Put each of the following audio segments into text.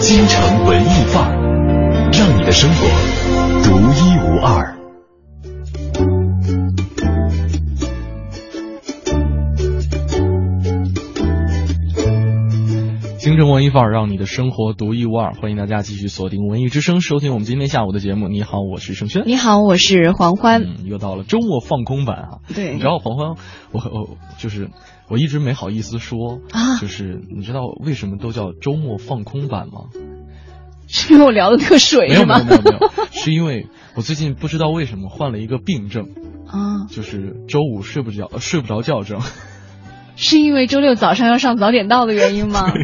京城文艺范儿，让你的生活独一无二。京城文艺范儿，让你的生活独一无二。欢迎大家继续锁定文艺之声，收听我们今天下午的节目。你好，我是盛轩。你好，我是黄欢。嗯，又到了周末放空版啊。对你知道黄欢，我我就是我一直没好意思说啊就是你知道为什么都叫周末放空版吗？是因为我聊的特水没有没是吗有？没有没有，是因为我最近不知道为什么患了一个病症，啊，就是周五睡不着呃睡不着觉症。是因为周六早上要上早点到的原因吗？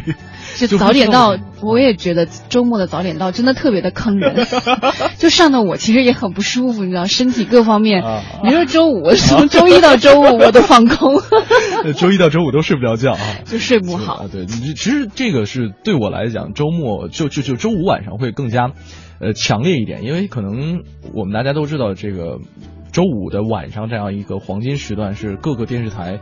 就就早点到我也觉得周末的早点到真的特别的坑人，就上的我其实也很不舒服，你知道，身体各方面啊。你说周五，从周一到周五我都放空，呃周一到周五都睡不着觉啊。就睡不好啊，。对，其实这个是对我来讲，周末就就就周五晚上会更加，呃，强烈一点，因为可能我们大家都知道，这个周五的晚上这样一个黄金时段是各个电视台。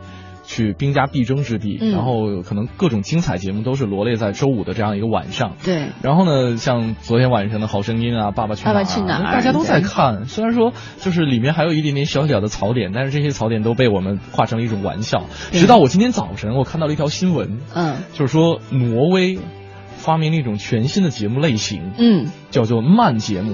去兵家必争之地，嗯然后可能各种精彩节目都是罗列在周五的这样一个晚上。对，然后呢，像昨天晚上的好声音啊，爸爸去哪儿、啊，爸爸去哪儿大家都在看。虽然说就是里面还有一点点小小的槽点，但是这些槽点都被我们化成了一种玩笑。直到我今天早晨，我看到了一条新闻，嗯就是说挪威发明了一种全新的节目类型，嗯，叫做慢节目。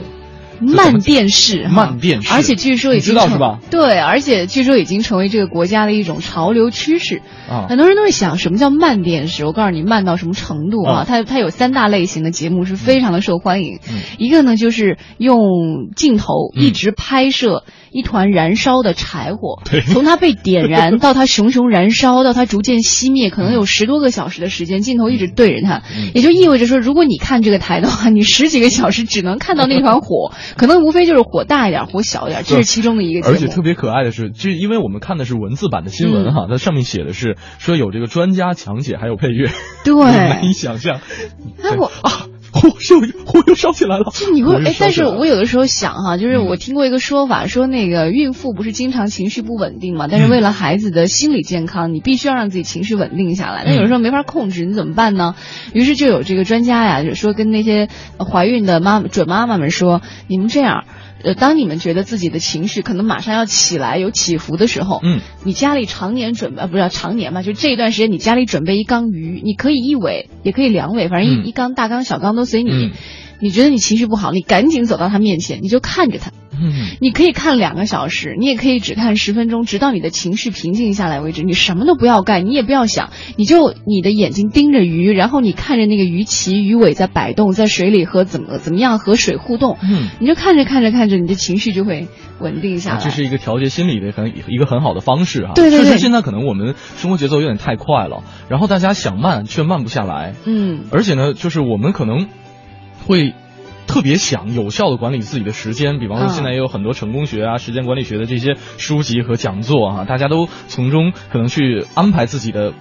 慢电视，慢电视而且据说已经成你知道是吧？对，而且据说已经成为这个国家的一种潮流趋势。啊很多人都会想，什么叫慢电视？我告诉你，慢到什么程度啊？啊它它有三大类型的节目是非常的受欢迎。嗯一个呢，就是用镜头嗯一直拍摄一团燃烧的柴火，从它被点燃 到它熊熊燃烧，到它逐渐熄灭，可能有十多个小时的时间，镜头一直对着它，嗯。也就意味着说，如果你看这个台的话，你十几个小时只能看到那团火，可能无非就是火大一点，火小一点，这是其中的一个。而且特别可爱的是，就因为我们看的是文字版的新闻嗯。哈，它上面写的是说有这个专家讲解，还有配乐，对。难以想象。对那我啊，火又火又烧起来了。就你会哎，但是我有的时候想哈、就是嗯我听过一个说法，说那个孕妇不是经常情绪不稳定嘛，但是嗯为了孩子的心理健康，你必须要让自己情绪稳定下来。那有时候没法控制，你怎么办呢？于是就有这个专家呀，就说跟那些呃怀孕的妈妈准妈妈们说，你们这样。呃，当你们觉得自己的情绪可能马上要起来、有起伏的时候，嗯，你家里常年准备，啊不是常年嘛，就这一段时间你家里准备一缸鱼，你可以一尾，也可以两尾，反正一、嗯。一缸、大缸、小缸都随你。嗯你觉得你情绪不好，你赶紧走到他面前，你就看着他。嗯你可以看两个小时，你也可以只看十分钟，直到你的情绪平静下来为止。你什么都不要干，你也不要想，你就你的眼睛盯着鱼，然后你看着那个鱼鳍、鱼尾在摆动，在水里和怎么怎么样和水互动，嗯。你就看着看着看着，你的情绪就会稳定下来。啊这是一个调节心理的很一个很好的方式哈。对对对确实现在可能我们生活节奏有点太快了，然后大家想慢却慢不下来，嗯而且呢，就是我们可能会。特别想有效的管理自己的时间，比方说嗯现在也有很多成功学啊、时间管理学的这些书籍和讲座啊，大家都从中可能去安排自己的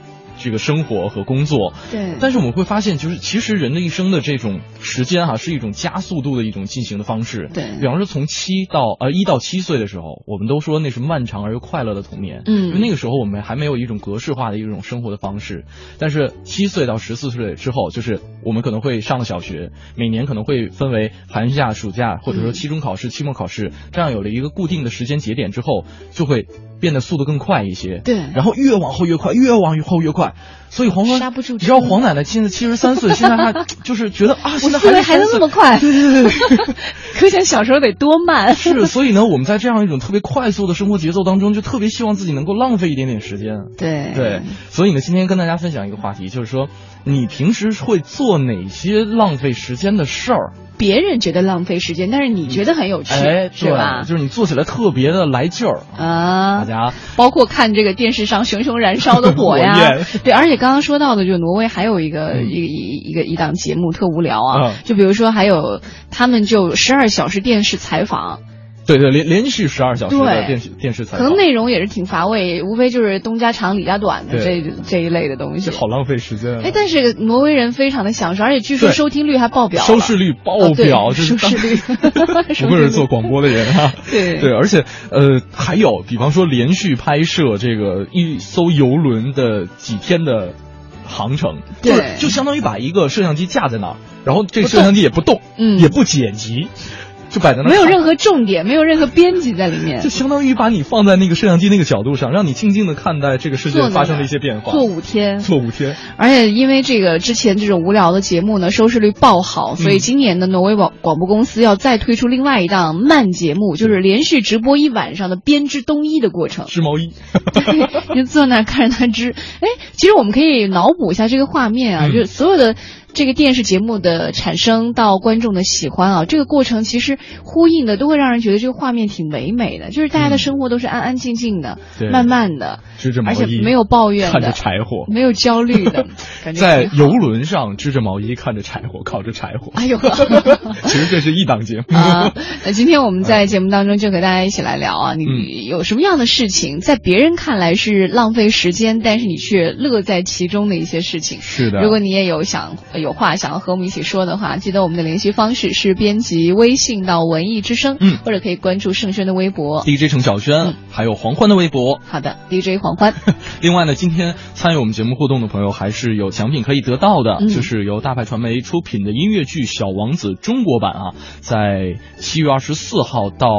这个生活和工作。对，但是我们会发现，就是其实人的一生的这种时间哈、是一种加速度的一种进行的方式。对比方说从七到呃一到七岁的时候，我们都说那是漫长而又快乐的童年。嗯因为那个时候我们还没有一种格式化的一种生活的方式。但是七岁到十四岁之后，就是我们可能会上了小学，每年可能会分为寒假、暑假，或者说嗯期中考试、期末考试，这样有了一个固定的时间节点之后，就会变得速度更快一些。对然后越往后越快，越往后越快。所以黄欢刹不住你知道黄奶奶现在七十三岁，现在还 就是觉得啊，我现在思维还能那么快。快，对对对，可想小时候得多慢。是，所以呢，我们在这样一种特别快速的生活节奏当中，就特别希望自己能够浪费一点点时间。对对，所以呢，今天跟大家分享一个话题，就是说，你平时会做哪些浪费时间的事儿？别人觉得浪费时间，但是你觉得很有趣，哎，对是吧？就是你做起来特别的来劲儿。啊，大家。包括看这个电视上熊熊燃烧的火呀，对，而且刚刚说到的，就挪威还有一个、嗯。一个一一个一档节目特无聊啊，嗯。就比如说还有他们就十二小时电视采访，对对，连连续十二小时的电视电视采可，能内容也是挺乏味，无非就是东家长李家短的这这一类的东西。好浪费时间啊。哎，但是挪威人非常的享受，而且据说收听率还爆表，收视率爆表，收视率。不愧是做广播的人啊。对。对，而且呃，还有比方说连续拍摄这个一艘游轮的几天的航程，就是对就相当于把一个摄像机架在那儿，然后这个摄像机也不动，嗯。也不剪辑，就摆在那没有任何重点，没有任何编辑在里面就。相当于把你放在那个摄像机那个角度上，让你静静的看待这个世界发生的一些变化。做五天，做五天，而且因为这个之前这种无聊的节目呢，收视率爆好，所以今年的挪威广广播公司要再推出另外一档慢节目，就是连续直播一晚上的编织冬衣的过程。织毛衣。你 就坐那儿看着他织。哎，其实我们可以脑补一下这个画面啊，嗯就是所有的这个电视节目的产生到观众的喜欢啊，这个过程其实呼应的都会让人觉得这个画面挺唯美的，就是大家的生活都是安安静静的、对慢慢的，织着毛衣，而且没有抱怨看着的，柴火，没有焦虑的，感觉在游轮上织着毛衣，看着柴火，烤着柴火。哎呦。其实这是一档节目。啊，那今天我们在节目当中就和大家一起来聊啊，你嗯有什么样的事情在别人看来是浪费时间，但是你却乐在其中的一些事情？是的，如果你也有想有话想要和我们一起说的话，记得我们的联系方式是编辑微信到文艺之声，嗯或者可以关注盛轩的微博。DJ 程小轩，嗯还有黄欢的微博。好的，DJ 黄欢，另外呢，今天参与我们节目互动的朋友还是有奖品可以得到的，嗯就是由大派传媒出品的音乐剧《小王子》中国版啊，在七月二十四号到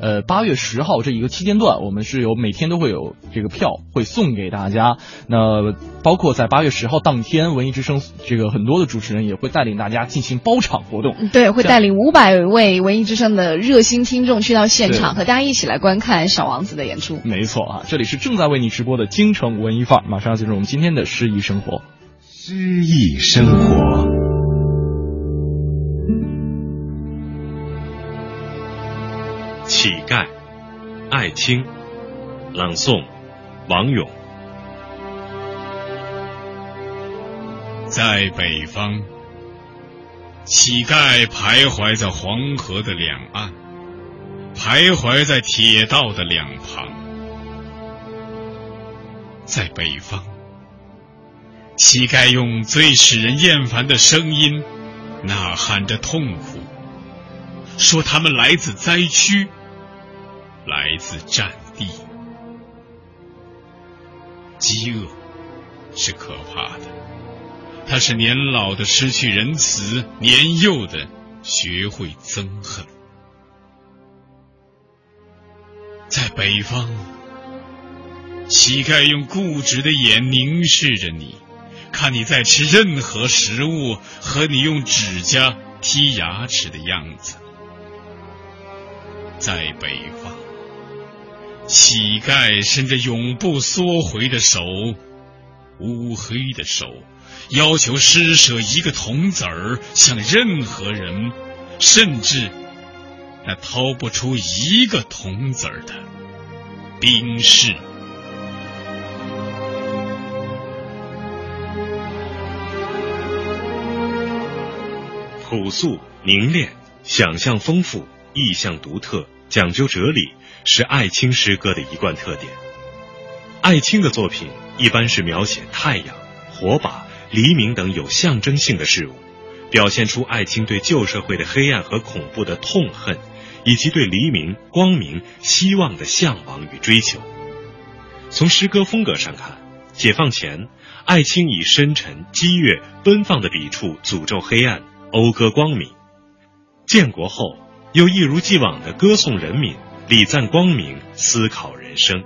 呃八月十号这一个期间段，我们是有每天都会有这个票会送给大家。那包括在八月十号当天，文艺之声这个很多的主持人也会带领大家进行包场活动。嗯对，会带领五百位文艺之声的热心听众去到现场，和大家一起来观看小王子的演出。没错啊，这里是正在为你直播的京城文艺范儿，马上要进入我们今天的诗意生活。诗意生活。乞丐，艾青，朗诵，王勇。在北方，乞丐徘徊在黄河的两岸，徘徊在铁道的两旁。在北方，乞丐用最使人厌烦的声音呐喊着痛苦，说他们来自灾区，来自战地。饥饿是可怕的。它是年老的失去仁慈，年幼的学会憎恨。在北方，乞丐用固执的眼凝视着你，看你在吃任何食物和你用指甲剔牙齿的样子。在北方，乞丐伸着永不缩回的手，乌黑的手。要求施舍一个铜子儿，向任何人，甚至那掏不出一个铜子儿的兵士。朴素、凝练、想象丰富、意象独特、讲究哲理，是艾青诗歌的一贯特点。艾青的作品一般是描写太阳、火把。黎明等有象征性的事物，表现出艾青对旧社会的黑暗和恐怖的痛恨，以及对黎明、光明、希望的向往与追求。从诗歌风格上看，解放前，艾青以深沉、激越、奔放的笔触诅咒黑暗，讴歌光明；建国后，又一如既往的歌颂人民，礼赞光明，思考人生。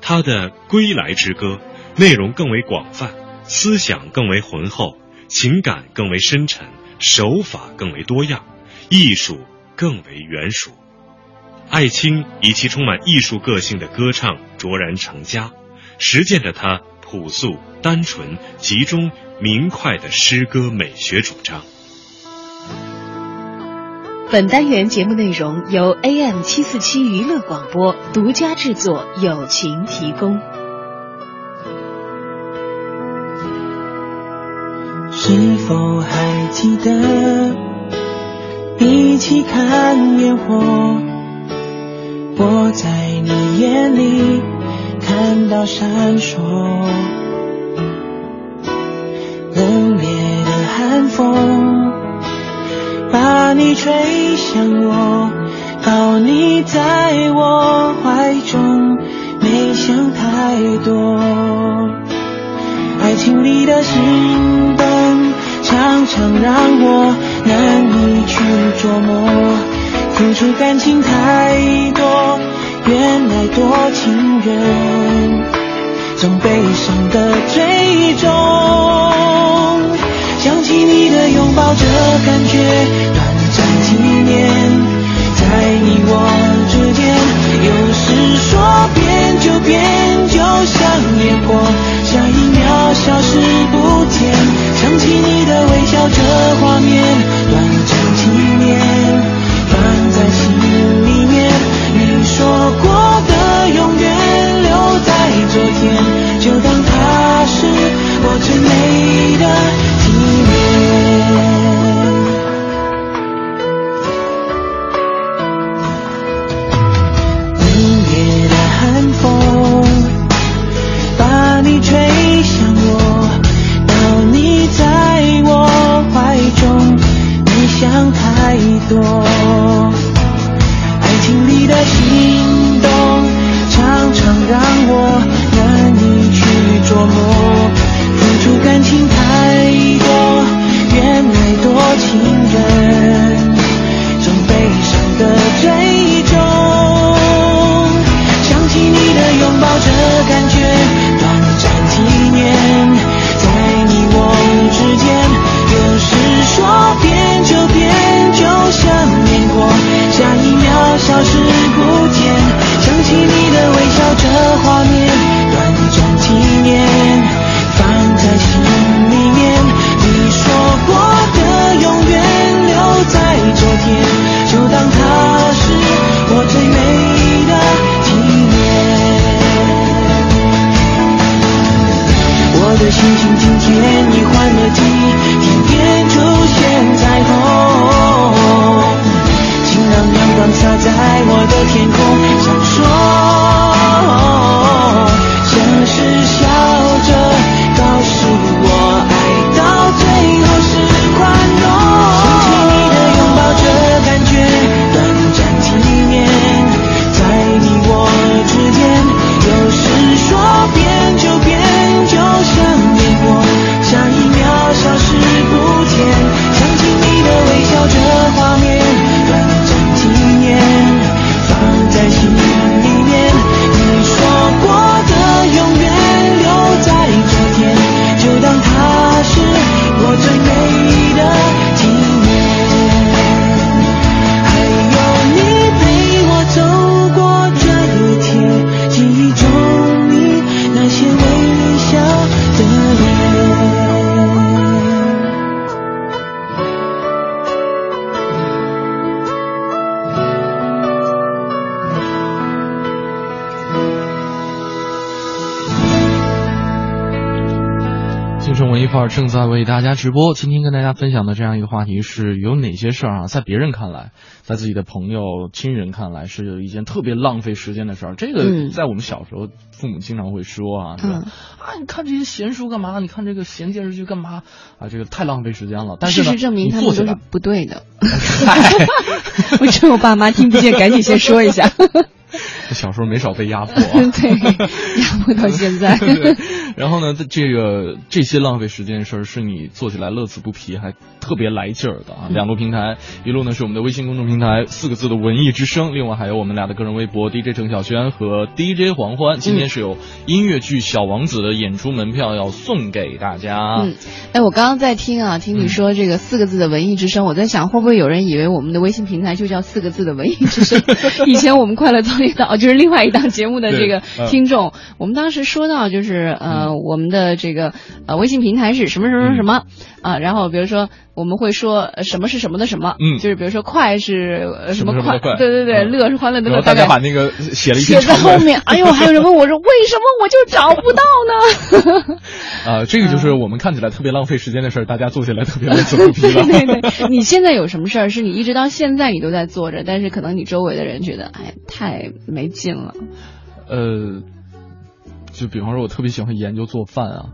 他的《归来之歌》内容更为广泛。思想更为浑厚，情感更为深沉，手法更为多样，艺术更为圆熟。艾青以其充满艺术个性的歌唱卓然成家，实践着他朴素、单纯、集中、明快的诗歌美学主张。本单元节目内容由 AM 七四七娱乐广播独家制作，友情提供。是否还记得，一起看烟火？我在你眼里看到闪烁，冷冽的寒风把你吹向我，抱你在我怀中，没想太多。爱情里的心动，常常让我难以去琢磨。付出感情太多，原来多情人总悲伤的最终。想起你的拥抱，这感觉短暂几年。在你我之间，有时说变就变，就像烟火，下一秒消失不见。想起你的微笑，这画面短暂几年，放在心里面。你说过的永远留在昨天，就当它是我最美的京城文艺范儿正在为大家直播。今天跟大家分享的这样一个话题是有哪些事儿啊，在别人看来，在自己的朋友、亲人看来，是有一件特别浪费时间的事儿。这个嗯在我们小时候，父母经常会说啊，对吧？嗯啊，你看这些闲书干嘛？你看这个闲电视剧干嘛？啊，这个太浪费时间了。但是，事实证明他们都是不对的。嗨 我趁我爸妈听不见，赶紧先说一下。小时候没少被压迫、啊。对，压迫到现在。对，然后呢，这个这些浪费时间的事儿，是你做起来乐此不疲，还特别来劲儿的啊。两路平台，一路呢是我们的微信公众平台四个字的文艺之声，另外还有我们俩的个人微博 DJ 郑晓轩和 DJ 黄欢。今天是有音乐剧《小王子》的演出门票要送给大家。嗯，哎，我刚刚在听啊，听你说这个四个字的文艺之声，我在想会不会有人以为我们的微信平台就叫四个字的文艺之声？以前我们快乐早点到就是另外一档节目的这个听众，我们当时说到就是呃我们的这个呃微信平台是什么什么什么啊，然后比如说我们会说呃什么是什么的什么，嗯。就是比如说快是呃什么快，对对对，嗯。乐是欢乐的乐，然后大家把那个写了一写在后面，哎呦，还有人问我说 为什么我就找不到呢？啊，这个就是我们看起来特别浪费时间的事儿，大家做起来特别乐此不疲了。对对对，你现在有什么事儿是你一直到现在你都在做着，但是可能你周围的人觉得，哎，太没劲了。呃，就比方说，我特别喜欢研究做饭啊，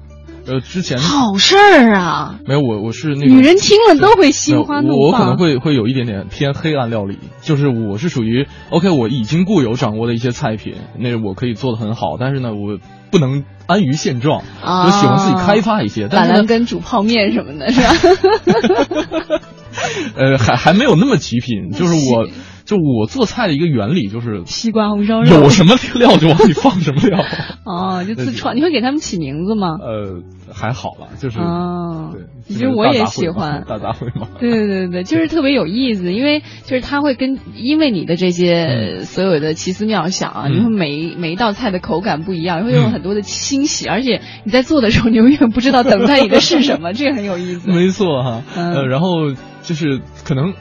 呃，之前好事儿啊！没有我我是那个女人听了都会心花怒放。我可能会会有一点点偏黑暗料理，就是我是属于 OK，我已经固有掌握的一些菜品，那我可以做的很好，但是呢，我不能安于现状，啊我喜欢自己开发一些。但是呢板蓝，根煮泡面什么的，是吧？呃，还还没有那么极品，就是我 就我做菜的一个原理就是西瓜红烧肉有什么料就往里放什么料。哦，就自创。你会给他们起名字吗？呃，还好吧，就是哦对，其实我也喜欢大杂烩嘛。对对对对，就是特别有意思，因为就是他会跟因为你的这些所有的奇思妙想啊，嗯你会每每一道菜的口感不一样，会有嗯很多的欣喜，而且你在做的时候，你永远不知道等待你的是什么，这个很有意思。没错哈，嗯呃，然后就是可能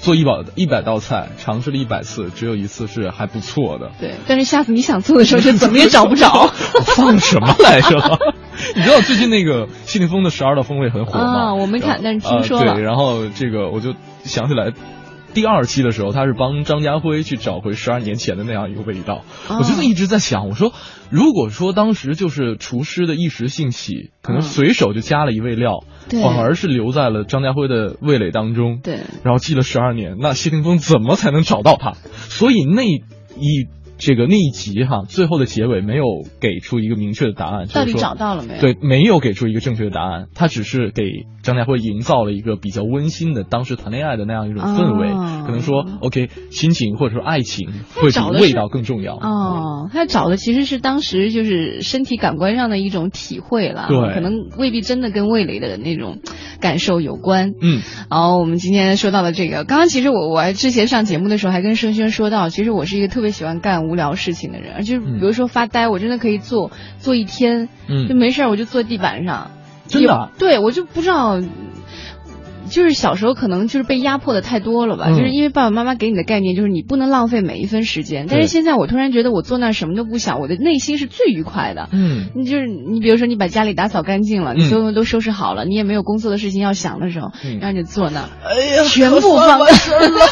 做一百一百道菜，尝试了一百次，只有一次是还不错的。对，但是下次你想做的时候，就怎么也找不着。我放什么来着？你知道最近那个谢霆锋的十二道锋味很火吗？啊我没看但是听说了呃对，然后这个我就想起来。第二期的时候，他是帮张家辉去找回十二年前的那样一个味道。哦我就一直在想，我说，如果说当时就是厨师的一时兴起，可能嗯随手就加了一味料，对反而是留在了张家辉的味蕾当中。对，然后记了十二年，那谢霆锋怎么才能找到他？所以那一这个那一集哈，最后的结尾没有给出一个明确的答案，到底找到了没有？对，没有给出一个正确的答案，他只是给张家辉营造了一个比较温馨的当时谈恋爱的那样一种氛围，哦可能说 OK 亲情或者说爱情会比找味道更重要。哦，他找的其实是当时就是身体感官上的一种体会了，对可能未必真的跟味蕾的那种感受有关。嗯，然后我们今天说到了这个，刚刚其实我我还之前上节目的时候还跟生轩说到，其实我是一个特别喜欢干无聊事情的人，而且比如说发呆，我真的可以坐坐一天，嗯。就没事儿我就坐地板上，真的？对我就不知道。就是小时候可能就是被压迫的太多了吧，嗯。就是因为爸爸妈妈给你的概念就是你不能浪费每一分时间，但是现在我突然觉得我坐那儿什么都不想，我的内心是最愉快的。嗯。你就是你，比如说你把家里打扫干净了，你所有东西都收拾好了，你也没有工作的事情要想的时候，嗯。然后你就坐那儿，哎呀全部放 完事儿了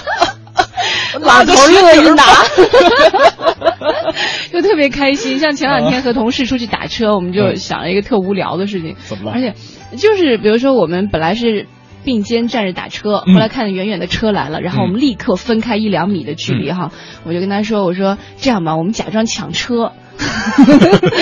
老头乐一拿，就特别开心。像前两天和同事出去打车，我们就嗯想了一个特无聊的事情，怎么了而且就是比如说我们本来是。并肩站着打车，嗯后来看见远远的车来了，然后我们立刻分开一两米的距离哈，我就跟他说：“我说这样吧，我们假装抢车。”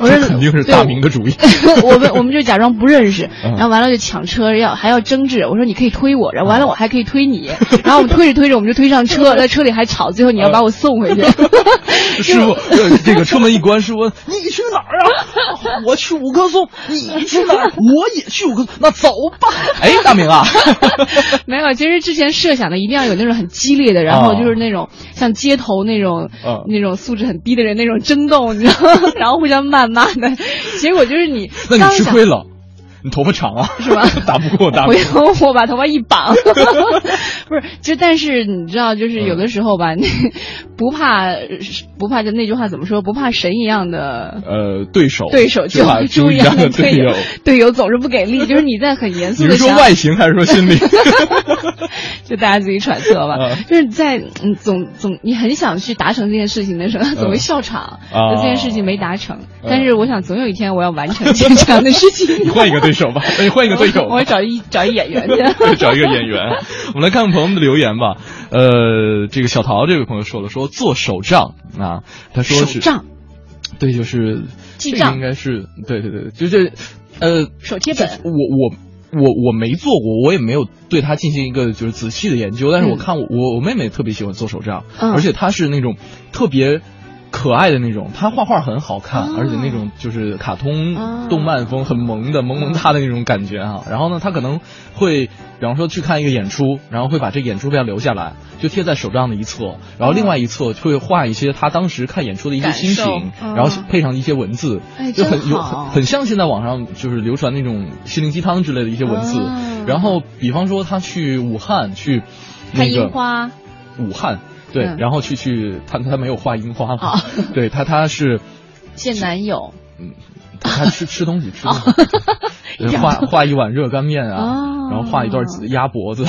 我说这肯定是大明的主意。我们我们就假装不认识，嗯然后完了就抢车，要还要争执。我说你可以推我，然后完了我还可以推你，然后我们推着推着我们就推上车，在车里还吵，最后你要把我送回去。师傅，呃这个车门一关，师傅你去哪儿啊？我去五棵松。你去哪儿？我也去五棵松。那走吧。哎，大明啊，没有，其实之前设想的一定要有那种很激烈的，然后就是那种像街头那种、哦那种素质很低的人那种争斗，你知道吗？然后互相谩骂的，结果就是你那你吃亏了。你头发长啊，是吧？打不过，打不回过。头 我把头发一绑，不是，就但是你知道，就是有的时候吧，你不怕不怕，就那句话怎么说？不怕神一样的呃，对手，对手，就怕猪一样的队友。队友总是不给力，就是你在很严肃的你，是说外形还是说心理？就大家自己揣测吧。啊就是在嗯总总你很想去达成这件事情的时候，总会笑场，嗯就这件事情没达成。但是我想总有一天我要完成这这样的事情。你换一个对手吧，那你换一个对手。我 我找一找一演员去。对，找一个演员。我们来看看朋友们的留言吧。呃，这个小桃这位朋友说了，说做手账啊，他说是对，就是这个记账应该是对对对，就是呃手贴本我我。我我没做过，我也没有对他进行一个就是仔细的研究，但是我嗯看我我我妹妹特别喜欢做手账，嗯而且她是那种特别可爱的那种，他画画很好看，哦。而且那种就是卡通哦动漫风很萌的萌萌哒的那种感觉哈、然后呢，他可能会比方说去看一个演出，然后会把这演出票留下来，就贴在手账的一侧，然后另外一侧会画一些他当时看演出的一些心情然后配上一些文字，哎就很有很很像现在网上就是流传那种心灵鸡汤之类的一些文字。哦。然后比方说他去武汉去那看个樱花，武汉。对，嗯然后去去他他没有画樱花嘛哦对他他是见男友。他吃吃东西吃东西，一样呃画画一碗热干面啊，哦然后画一段鸭脖子，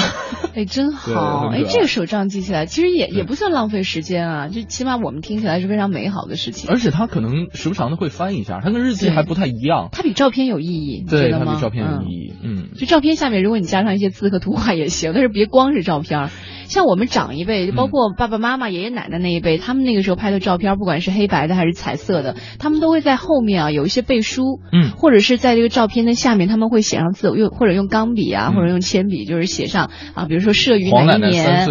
哎，真 好！哎，这个手账记起来，其实也也不算浪费时间啊，就起码我们听起来是非常美好的事情。而且他可能时不常的会翻一下，他跟日记还不太一样。它比照片有意义，对，得吗？它比照片有嗯意义。嗯，就照片下面，如果你加上一些字和图画也行，但是别光是照片。像我们长一辈，就包括爸爸妈妈、爷爷奶奶那一辈，他们那个时候拍的照片，不管是黑白的还是彩色的，他们都会在后面啊有一些背书，嗯。或者是在这个照片的下面，他们会写上字，用或者用钢笔啊，嗯。或者用铅笔，就是写上啊，比如说摄于哪一年，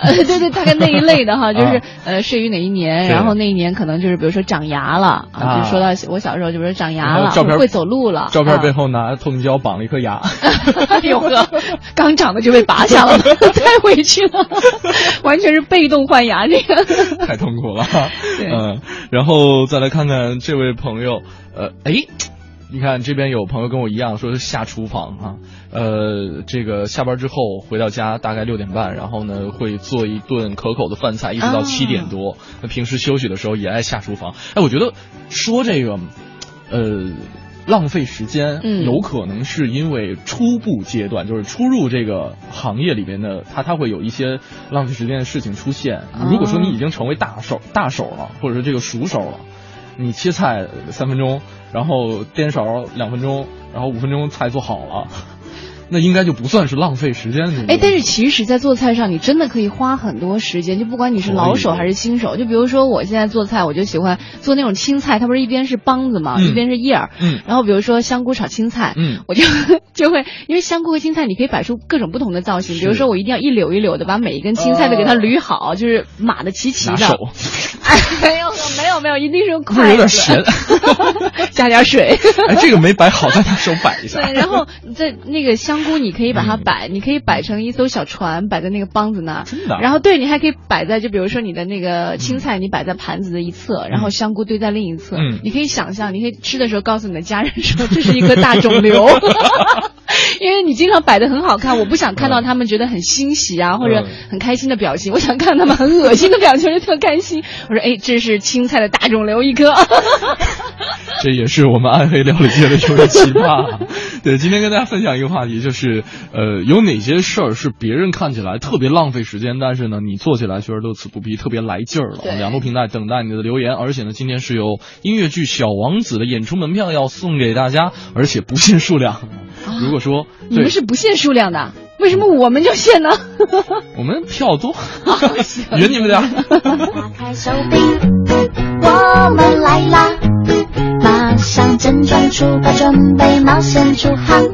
呃，对对，大概那一类的哈，就是啊呃，摄于哪一年，然后那一年可能就是比如说长牙了啊，啊。就说到我小时候，就比如说长牙了，照片会走路了，照片背啊后拿透明胶绑了一颗牙。哎呦呵，刚长的就被拔下了，太委屈了，完全是被动换牙这个。太痛苦了。对。嗯，然后再来看看这位朋友，呃，哎。你看这边有朋友跟我一样，说是下厨房啊，呃，这个下班之后回到家大概六点半，然后呢会做一顿可口的饭菜，一直到啊七点多。那、平时休息的时候也爱下厨房。哎，我觉得说这个，呃，浪费时间，嗯有可能是因为初步阶段，就是初入这个行业里边的，他他会有一些浪费时间的事情出现。如果说你已经成为大手大手了，或者说这个熟手了，你切菜三分钟，然后颠勺两分钟，然后五分钟菜做好了。那应该就不算是浪费时间。哎，但是其实，在做菜上，你真的可以花很多时间，就不管你是老手还是新手。就比如说，我现在做菜，我就喜欢做那种青菜，它不是一边是帮子嘛，嗯一边是叶儿。嗯然后比如说香菇炒青菜，嗯我就 就会，因为香菇和青菜你可以摆出各种不同的造型，比如说我一定要一绺一绺的把每一根青菜都给它捋好，就是码的齐齐的。拿手，哎，没有没有没有，一定是用不是有点筷子，咸。加点水。哎，这个没摆好，再拿手摆一下。对，然后在那个香菇，你可以把它摆，你可以摆成一艘小船，摆在那个帮子那儿。真的啊然后对你还可以摆在，就比如说你的那个青菜，你摆在盘子的一侧，然后香菇堆在另一侧。嗯你可以想象，你可以吃的时候告诉你的家人说这是一颗大肿瘤。因为你经常摆的很好看，我不想看到他们觉得很欣喜啊，或者嗯很开心的表情，我想看他们很恶心的表情，就特开心。我说，哎，这是青菜的大肿瘤一颗。这也是我们暗黑料理界的一个奇葩。对，今天跟大家分享一个话题，就是呃，有哪些事儿是别人看起来特别浪费时间，但是呢，你做起来却是乐此不疲，特别来劲儿了。两路平台等待你的留言，而且呢，今天是有音乐剧《小王子》的演出门票要送给大家，而且不限数量。如果说你们是不限数量的，为什么我们就限呢？我们票多 圆你们点儿。打开手臂，我们来啦！马上整装出发，准备冒险出航。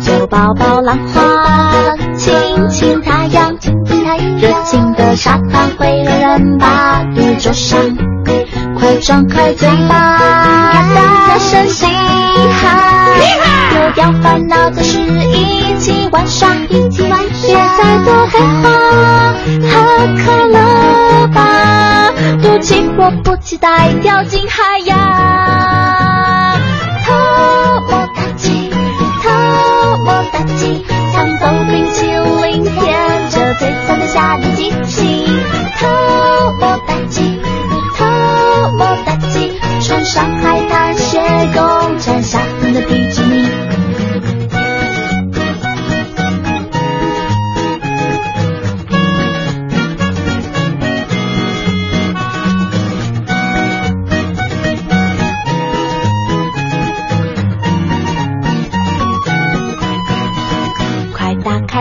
就抱抱浪花，亲亲太阳，热情的沙滩会让人把肚灼伤。快张开嘴巴，大声嘻哈，丢掉烦恼的事，一起玩耍，一起玩耍，别再多废话，喝可乐吧，赌气迫不及待掉进海洋，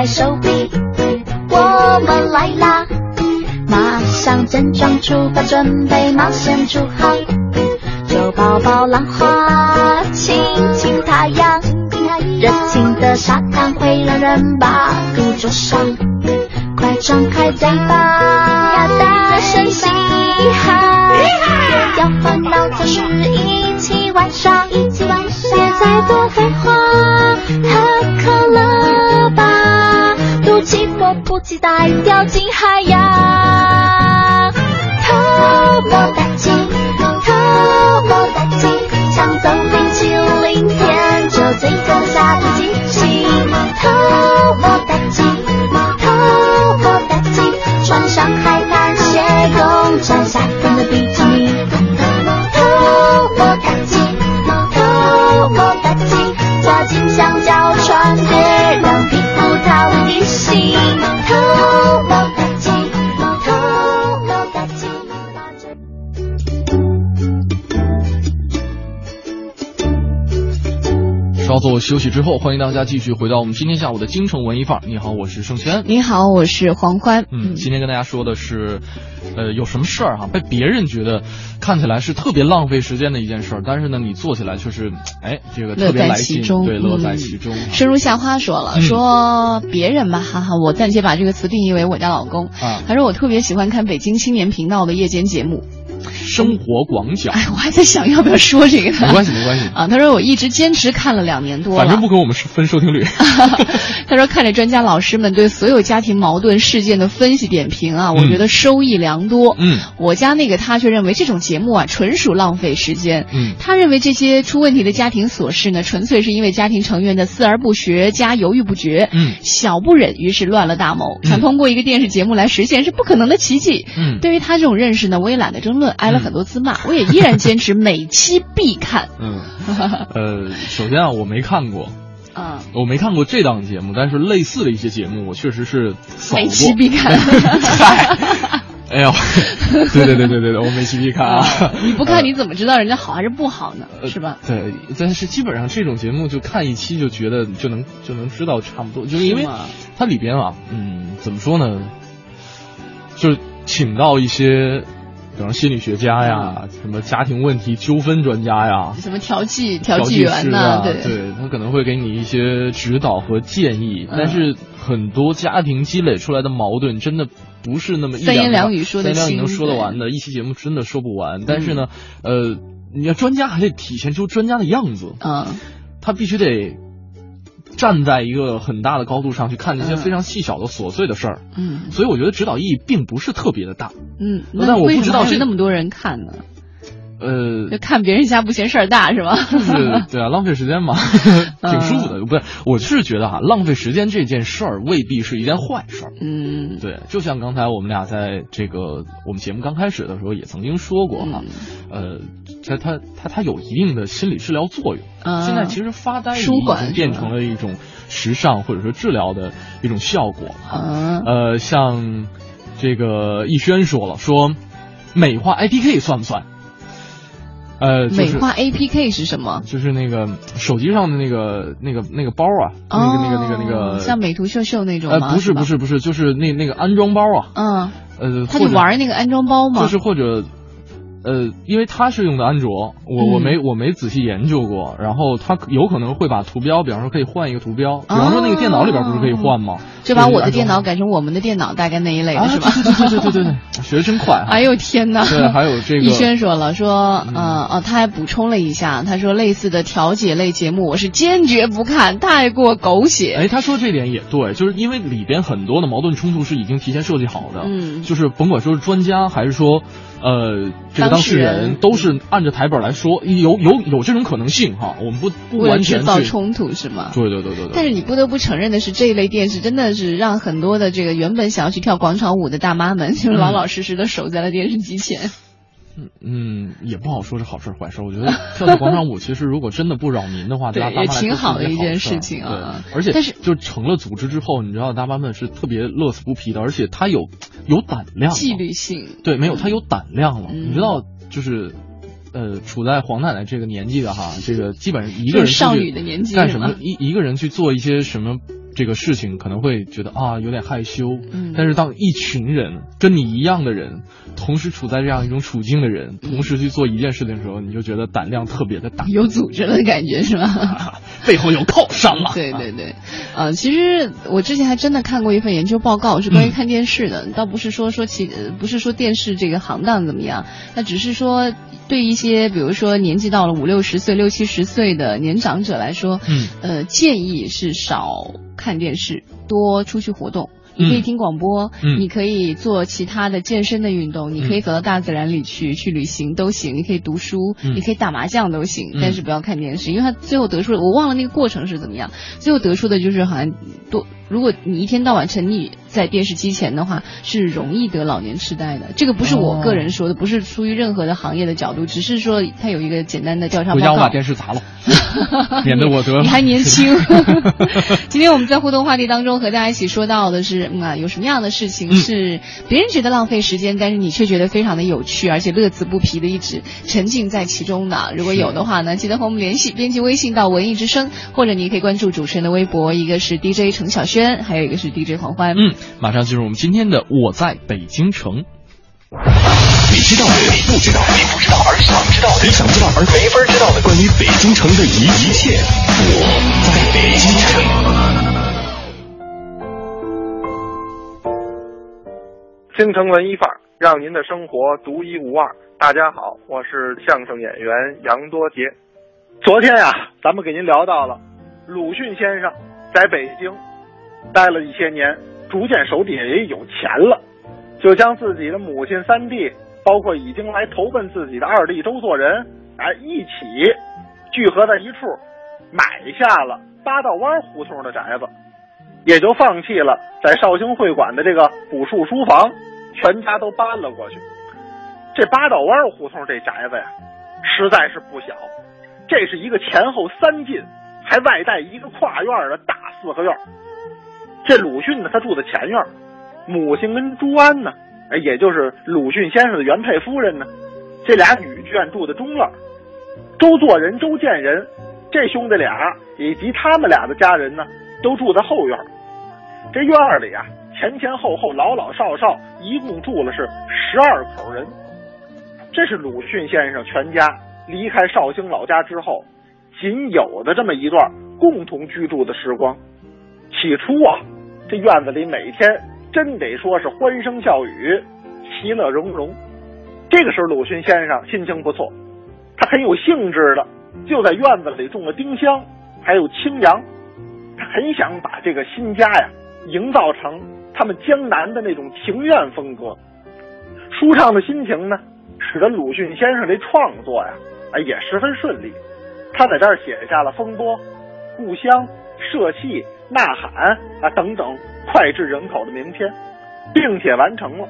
手臂，我们来啦！马上整装出发，准备冒险出航。就抱抱浪花，亲亲太阳，热情的沙滩会让人把肚灼伤。快张开嘴巴，大声嘻哈，丢掉烦恼，做事一起玩耍，一起玩耍，别再多废话，喝可，迫不及待掉进海洋，休息之后，欢迎大家继续回到我们今天下午的京城文艺范儿。你好，我是盛轩。你好，我是黄欢。嗯，今天跟大家说的是，呃，有什么事儿哈，被别人觉得看起来是特别浪费时间的一件事儿，但是呢，你做起来却是，哎，这个特别来劲，对，乐在其中。生如夏花说了，说别人吧，哈哈，我暂且把这个词定义为我家老公。啊，他说我特别喜欢看北京青年频道的夜间节目。生活广角，哎，我还在想要不要说这个呢？没关系，没关系啊。他说我一直坚持看了两年多反正不跟我们分收听率。他说看着专家老师们对所有家庭矛盾事件的分析点评啊，我觉得收益良多。嗯，我家那个他却认为这种节目啊纯属浪费时间。嗯，他认为这些出问题的家庭琐事呢，纯粹是因为家庭成员的思而不学加犹豫不决。嗯，小不忍于是乱了大谋，想通过一个电视节目来实现是不可能的奇迹。嗯，对于他这种认识呢，我也懒得争论，挨了很多次骂。我也依然坚持每期必看。嗯，呃，首先啊，我没看过，啊，我没看过这档节目，但是类似的一些节目，我确实是每期必看。嗨，哎呦，对对对对对对，我每期必看啊！你不看你怎么知道人家好还是不好呢？是吧？对，但是基本上这种节目就看一期就觉得就能就能知道差不多，就是因为它里边啊，嗯，怎么说呢，就是请到一些。比方心理学家呀，什么家庭问题纠纷专家呀，什么调剂调剂员呐，对，对他可能会给你一些指导和建议。但是很多家庭积累出来的矛盾，真的不是那么三言两语说三言两语能说得完的，一期节目真的说不完。但是呢，呃，你要专家还得体现出专家的样子，嗯，他必须得。站在一个很大的高度上去看那些非常细小的琐碎的事儿，嗯，所以我觉得指导意义并不是特别的大，嗯，那我不知道是那么多人看呢。呃，就看别人家不嫌事儿大是吧？就是 对啊，浪费时间嘛，挺舒服的。不是，我是觉得哈，浪费时间这件事儿未必是一件坏事儿。嗯，对，就像刚才我们俩在这个我们节目刚开始的时候也曾经说过哈，呃，它它它它有一定的心理治疗作用。现在其实发呆已经变成了一种时尚或者说治疗的一种效果啊。呃，像这个逸轩说了，说美化 IDK 算不算？呃，美化 A P K 是什么？就是那个手机上的那个那个那个包啊，那个那个那个那个，像美图秀秀那种吗？呃，不是不是不是，就是那那个安装包啊。嗯。呃，他就玩那个安装包吗？就是或者。呃，因为他是用的安卓，我我没我没仔细研究过，然后他有可能会把图标，比方说可以换一个图标，比方说那个电脑里边不是可以换吗？就把我的电脑改成我们的电脑，大概那一类的是吧？对对对对对对，学的真快！哎呦天哪！对，还有这个。逸轩说了，说呃哦，他还补充了一下，他说类似的调解类节目，我是坚决不看，太过狗血。哎，他说这点也对，就是因为里边很多的矛盾冲突是已经提前设计好的，嗯，就是甭管说是专家还是说。呃，这个当事人都是按着台本来说，有有有这种可能性哈，我们不不完全造冲突是吗？对对对对对。但是你不得不承认的是，这一类电视真的是让很多的这个原本想要去跳广场舞的大妈们，就老老实实的守在了电视机前。嗯嗯，也不好说是好事坏事。我觉得跳跳广场舞，其实如果真的不扰民的话，对也挺好的一件事情啊。而且，但是就成了组织之后，你知道大妈们是特别乐此不疲的，而且他有有胆量，纪律性。对，没有他有胆量了。你知道，就是呃，处在黄奶奶这个年纪的哈，这个基本上一个人少女的年纪干什么一一个人去做一些什么。这个事情可能会觉得啊有点害羞，嗯，但是当一群人跟你一样的人，同时处在这样一种处境的人，同时去做一件事情的时候，你就觉得胆量特别的大，有组织了的感觉是吧？背后有靠山了。对对对，呃，其实我之前还真的看过一份研究报告，是关于看电视的，倒不是说说其不是说电视这个行当怎么样，那只是说对一些比如说年纪到了五六十岁、六七十岁的年长者来说，嗯，呃，建议是少。看电视，多出去活动。你可以听广播，你可以做其他的健身的运动，你可以走到大自然里去去旅行都行。你可以读书，你可以打麻将都行，但是不要看电视，因为他最后得出的我忘了那个过程是怎么样。最后得出的就是好像多，如果你一天到晚沉溺在电视机前的话，是容易得老年痴呆的。这个不是我个人说的，不是出于任何的行业的角度，只是说它有一个简单的调查报告。回家我把电视砸了，免得我得。你还年轻。今天我们在互动话题当中和大家一起说到的是，嗯啊，有什么样的事情是别人觉得浪费时间，但是你却觉得非常的有趣，而且乐此不疲的一直沉浸在其中的？如果有的话呢，记得和我们联系，编辑微信到文艺之声，或者你可以关注主持人的微博，一个是 DJ 程晓轩，还有一个是 DJ 黄欢。嗯，马上进入我们今天的我在北京城。你知道的，你不知道，你不知道而想知道的，你想知道而没法知道的，关于北京城的一一切，我在北京城。京城文艺范儿，让您的生活独一无二。大家好，我是相声演员杨多杰。昨天呀、咱们给您聊到了鲁迅先生在北京待了一些年，逐渐手底下也有钱了，就将自己的母亲三弟，包括已经来投奔自己的二弟周作人，哎，一起聚合在一处，买下了八道湾胡同的宅子，也就放弃了在绍兴会馆的这个古树书房，全家都搬了过去。这八道湾胡同这宅子呀，实在是不小，这是一个前后三进，还外带一个跨院的大四合院。这鲁迅呢，他住在前院，母亲跟朱安呢，哎，也就是鲁迅先生的原配夫人呢，这俩女眷住在中院。周作人、周建人这兄弟俩以及他们俩的家人呢，都住在后院。这院里啊，前前后后、老老少少，一共住了是十二口人。这是鲁迅先生全家离开绍兴老家之后仅有的这么一段共同居住的时光。起初啊，这院子里每天真得说是欢声笑语、其乐融融。这个时候，鲁迅先生心情不错，他很有兴致的就在院子里种了丁香，还有青杨。他很想把这个新家呀营造成他们江南的那种庭院风格。舒畅的心情呢，使得鲁迅先生这创作呀，哎也十分顺利。他在这儿写下了《风波》《故乡》《社戏》《呐喊》啊等等脍炙人口的名篇，并且完成了《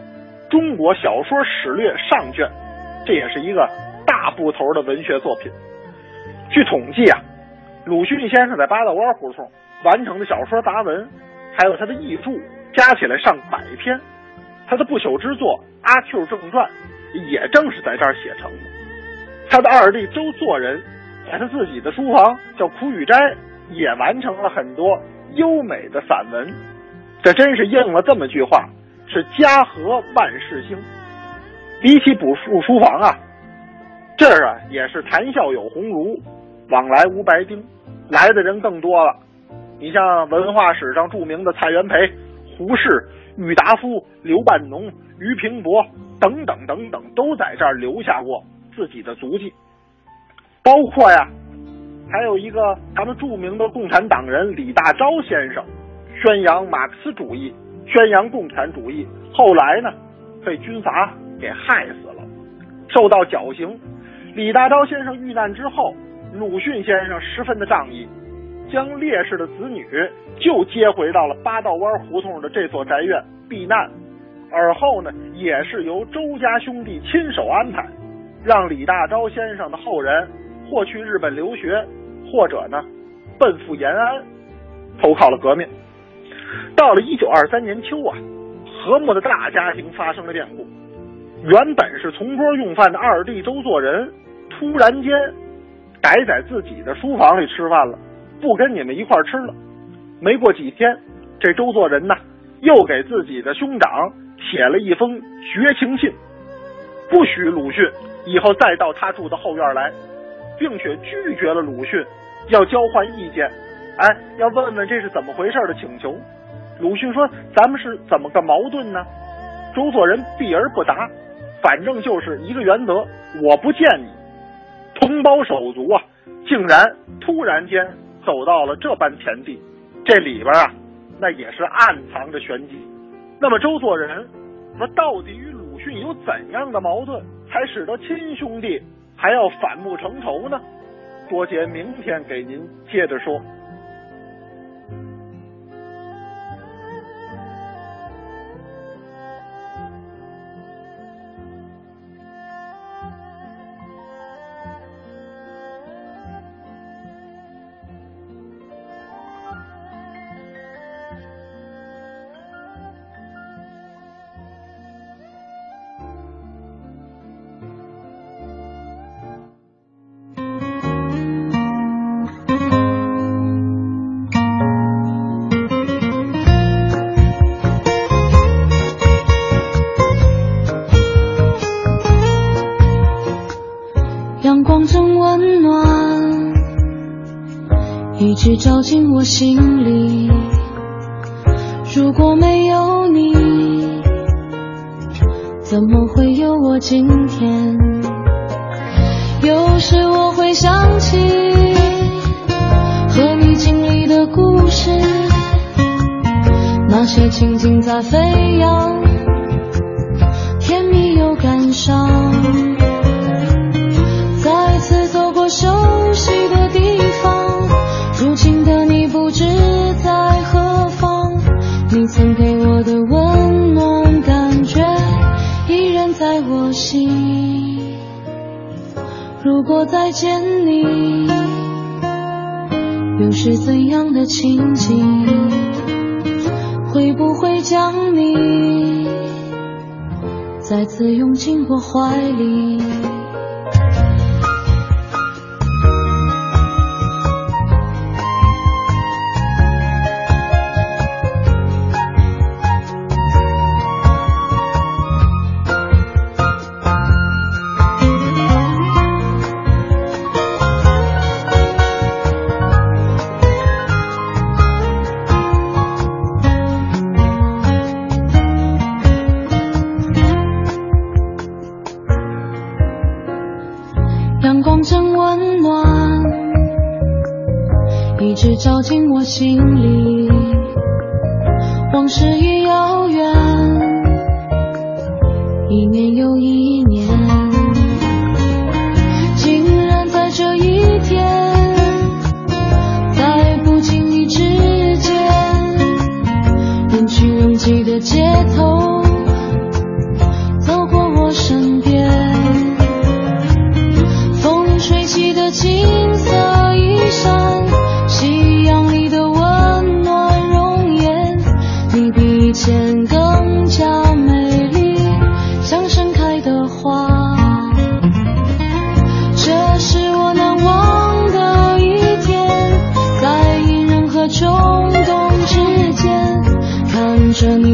中国小说史略》上卷，这也是一个大部头的文学作品。据统计啊，鲁迅先生在八道湾胡同完成的小说杂文，还有他的译著，加起来上百篇。他的不朽之作《阿 Q 正传》，也正是在这儿写成的。他的二弟周作人，在他自己的书房叫苦雨斋，也完成了很多优美的散文。这真是应了这么句话：是家和万事兴。比起补书书房啊，这儿啊也是谈笑有鸿儒，往来无白丁，来的人更多了。你像文化史上著名的蔡元培、胡适、郁达夫、刘半农、俞平伯等等等等，都在这儿留下过自己的足迹。包括呀，还有一个咱们著名的共产党人李大钊先生，宣扬马克思主义，宣扬共产主义，后来呢被军阀给害死了，受到绞刑。李大钊先生遇难之后，鲁迅先生十分的仗义，将烈士的子女就接回到了八道湾胡同的这所宅院避难，而后呢，也是由周家兄弟亲手安排，让李大钊先生的后人或去日本留学，或者呢奔赴延安，投靠了革命。到了一九二三年秋啊，和睦的大家庭发生了变故，原本是同桌用饭的二弟周作人，突然间改在自己的书房里吃饭了，不跟你们一块吃了。没过几天，这周作人呢，又给自己的兄长写了一封绝情信，不许鲁迅以后再到他住的后院来，并且拒绝了鲁迅要交换意见，哎，要问问这是怎么回事的请求。鲁迅说：“咱们是怎么个矛盾呢？”周作人避而不答，反正就是一个原则：我不见你。同胞手足啊，竟然突然间走到了这般田地，这里边啊，那也是暗藏着玄机。那么周作人说，到底与鲁迅有怎样的矛盾，才使得亲兄弟还要反目成仇呢？多杰明天给您接着说。照进我心里。如果没有你，怎么会有我今天？有时我会想起和你经历的故事，那些情景在飞扬，甜蜜又感伤。如果再见你，又是怎样的情景？会不会将你再次拥进我怀里？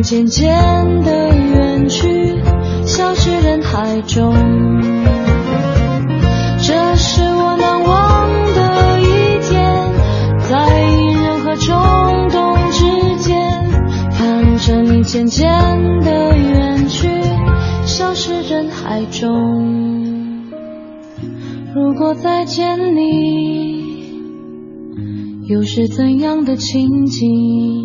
渐渐的远去，消失人海中。这是我难忘的一天，在隐忍和冲动之间，看着你渐渐的远去，消失人海中。如果再见你，又是怎样的情景？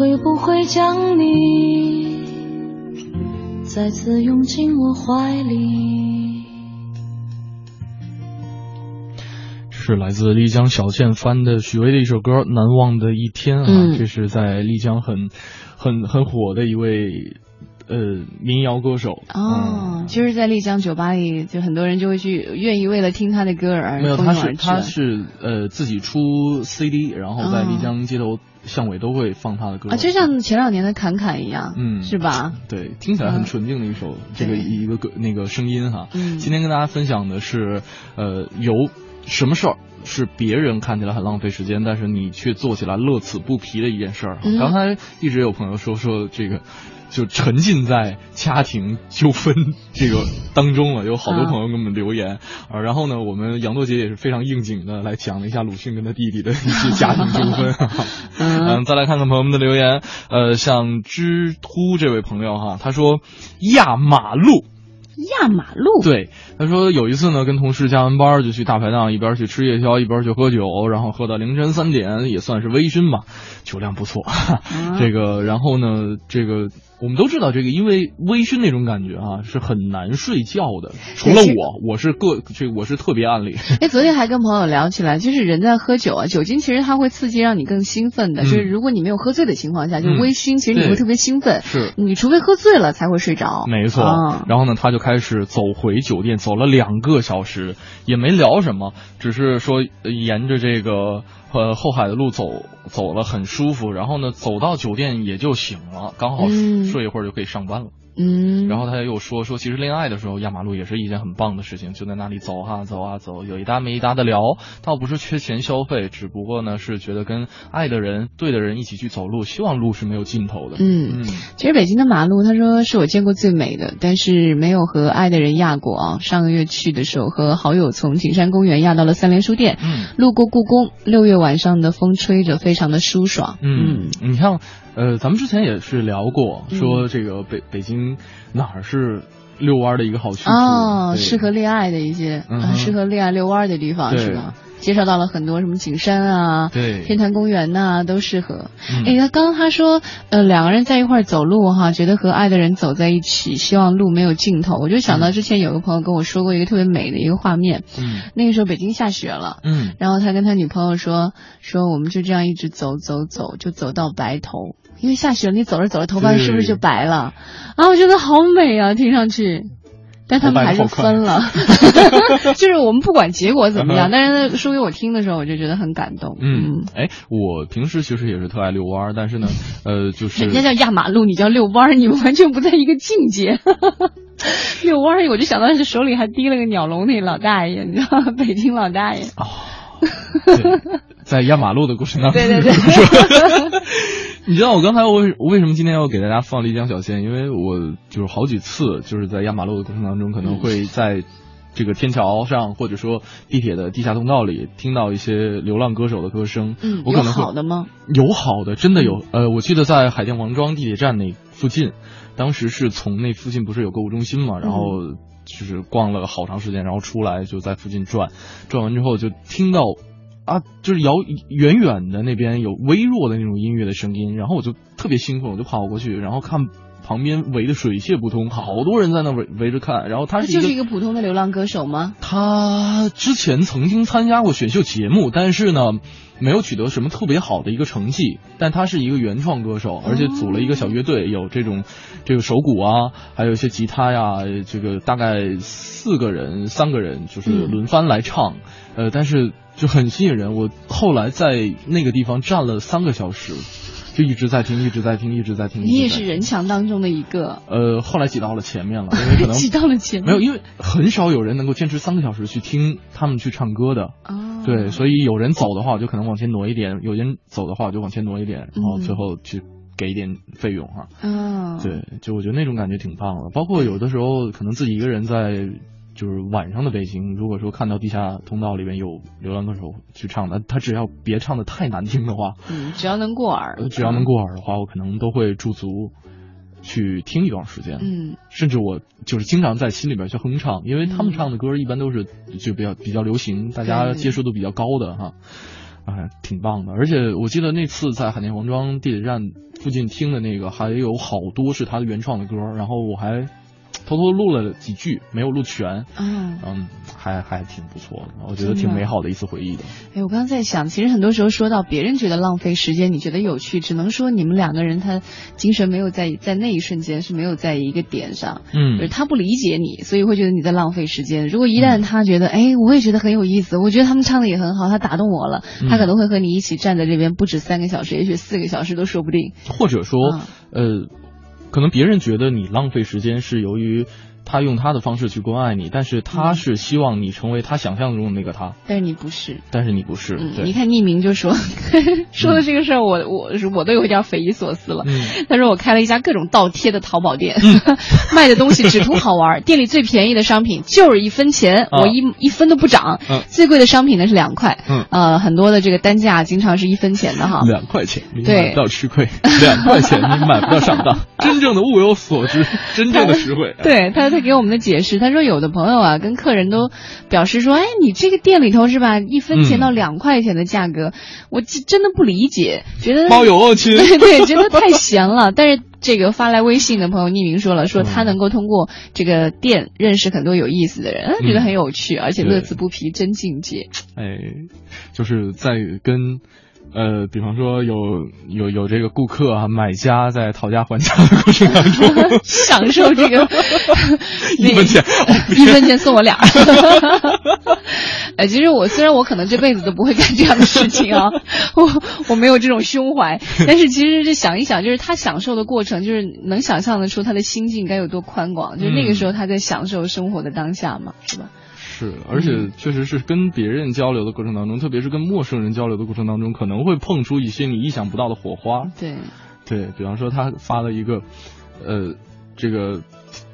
会不会将你再次拥进我怀里？是来自丽江小倩翻的许巍的一首歌《难忘的一天》啊，嗯这是在丽江很很很火的一位呃民谣歌手。哦，就是在丽江酒吧里，就很多人就会去愿意为了听他的歌而没有，蜂他他是呃自己出 CD，然后在哦丽江街头巷尾都会放他的歌啊，就像前两年的侃侃一样，嗯是吧？对，听起来很嗯纯净的一首、这个一个歌那个声音哈。嗯今天跟大家分享的是，呃，有什么事儿是别人看起来很浪费时间，但是你却做起来乐此不疲的一件事儿。嗯刚才一直有朋友说说这个。就沉浸在家庭纠纷这个当中了，有好多啊朋友给我们留言啊。然后呢，我们杨多杰也是非常应景的来讲了一下鲁迅跟他弟弟的一些家庭纠纷。嗯，再来看看朋友们的留言。呃，像知突这位朋友哈，他说压马路。压马路，对，他说有一次呢，跟同事加完班就去大排档，一边去吃夜宵，一边去喝酒，然后喝到凌晨三点，也算是微醺吧，酒量不错。这个，然后呢，这个我们都知道，这个因为微醺那种感觉啊，是很难睡觉的。除了我，我是个这我是特别案例。哎，昨天还跟朋友聊起来，就是人在喝酒啊，酒精其实它会刺激让你更兴奋的。嗯就是如果你没有喝醉的情况下，就嗯微醺，其实你会特别兴奋。是你除非喝醉了才会睡着。没错，啊然后呢，他就开始走回酒店，走了两个小时，也没聊什么，只是说呃沿着这个呃后海的路走，走了很舒服，然后呢，走到酒店也就醒了，刚好嗯睡一会儿就可以上班了。嗯，然后他又说说，其实恋爱的时候压马路也是一件很棒的事情，就在那里走啊走啊走，有一搭没一搭的聊，倒不是缺钱消费，只不过呢是觉得跟爱的人、对的人一起去走路，希望路是没有尽头的。嗯，其实北京的马路，他说是我见过最美的，但是没有和爱的人压过啊。上个月去的时候，和好友从景山公园压到了三联书店，嗯，路过故宫，六月晚上的风吹着，非常的舒爽。嗯，你看，呃，咱们之前也是聊过，嗯。说这个北北京哪儿是遛弯的一个好去处，哦，适合恋爱的一些，适合恋爱遛弯的地方是吧？介绍到了很多什么景山啊，对天坛公园呐、都适合。嗯哎、他刚刚他说，呃，两个人在一块儿走路哈，觉得和爱的人走在一起，希望路没有尽头。我就想到之前有个朋友跟我说过一个特别美的一个画面，嗯那个时候北京下雪了，嗯然后他跟他女朋友说，说我们就这样一直走走走，就走到白头，因为下雪了，你走着走着头发是不是就白了？啊，我觉得好美啊，听上去。但他们还是分了，就是我们不管结果怎么样，但是说给我听的时候，我就觉得很感动。嗯，哎，我平时其实也是特爱遛弯儿，但是呢，呃，就是人家叫压马路，你叫遛弯儿，你们完全不在一个境界。遛弯儿，我就想到是手里还提了个鸟笼那老大爷，你知道吗？北京老大爷。哦，在压马路的过程当中，对对对。你知道我刚才我我为什么今天要给大家放丽江小仙？因为我就是好几次就是在压马路的过程当中，可能会在这个天桥上或者说地铁的地下通道里听到一些流浪歌手的歌声。嗯，我可能有好的吗？有好的，真的有。呃，我记得在海淀王庄地铁站那附近，当时是从那附近不是有购物中心嘛，然后就是逛了好长时间，然后出来就在附近转，转完之后就听到。啊，就是遥远远的那边有微弱的那种音乐的声音，然后我就特别兴奋，我就跑过去，然后看旁边围的水泄不通，好多人在那围围着看。然后他是就是一个普通的流浪歌手吗？他之前曾经参加过选秀节目，但是呢，没有取得什么特别好的一个成绩。但他是一个原创歌手，而且组了一个小乐队，有这种这个手鼓啊，还有一些吉他呀，这个大概四个人、三个人就是轮番来唱。呃，但是就很吸引人。我后来在那个地方站了三个小时，就一直在听，一直在听，一直在听。你也是人墙当中的一个。呃，后来挤到了前面了，因为可能 挤到了前面。没有，因为很少有人能够坚持三个小时去听他们去唱歌的。哦。对，所以有人走的话，我就可能往前挪一点；有人走的话，我就往前挪一点，然后最后去给一点费用哈。嗯。对，就我觉得那种感觉挺棒的。包括有的时候可能自己一个人在。就是晚上的北京，如果说看到地下通道里面有流浪歌手去唱的，他只要别唱的太难听的话，嗯，只要能过耳，只要能过耳的话，我可能都会驻足去听一段时间，嗯，甚至我就是经常在心里边去哼唱，因为他们唱的歌一般都是就比较比较流行，大家接受度比较高的哈，哎，挺棒的。而且我记得那次在海淀黄庄地铁站附近听的那个，还有好多是他的原创的歌，然后我还。偷偷录了几句，没有录全，嗯嗯，还还挺不错的，我觉得挺美好的一次回忆的。哎，我刚刚在想，其实很多时候说到别人觉得浪费时间，你觉得有趣，只能说你们两个人他精神没有在在那一瞬间是没有在一个点上，嗯，就是他不理解你，所以会觉得你在浪费时间。如果一旦他觉得，哎，我也觉得很有意思，我觉得他们唱的也很好，他打动我了，嗯他可能会和你一起站在这边不止三个小时，也许四个小时都说不定。或者说，嗯、呃。可能别人觉得你浪费时间是由于他用他的方式去关爱你，但是他是希望你成为他想象中的那个他。但是你不是，但是你不是。嗯、你看匿名就说 说的这个事儿，我我我都有点匪夷所思了。嗯、他说我开了一家各种倒贴的淘宝店，嗯、卖的东西只图好玩，店里最便宜的商品就是一分钱，啊、我一一分都不涨。嗯、最贵的商品呢是两块。嗯，呃，很多的这个单价经常是一分钱的哈。两块钱你对买不到吃亏，两块钱你买不到上当。真正的物有所值，真正的实惠。对他，他给我们的解释，他说有的朋友啊，跟客人都表示说，哎，你这个店里头是吧，一分钱到两块钱的价格，嗯、我真的不理解，觉得包邮亲，对 对，觉得太闲了。但是这个发来微信的朋友匿名说了，说他能够通过这个店认识很多有意思的人，嗯、觉得很有趣，而且乐此不疲，真境界。哎，就是在跟。呃，比方说有有有这个顾客啊，买家在讨价还价的过程当中，享受这个 一分钱，一分钱送我俩。哎，其实我虽然我可能这辈子都不会干这样的事情啊，我我没有这种胸怀，但是其实是想一想，就是他享受的过程，就是能想象得出他的心境该有多宽广，就是那个时候他在享受生活的当下嘛，是吧？是，而且确实是跟别人交流的过程当中，特别是跟陌生人交流的过程当中，可能会碰出一些你意想不到的火花。对，对比方说他发了一个，呃，这个。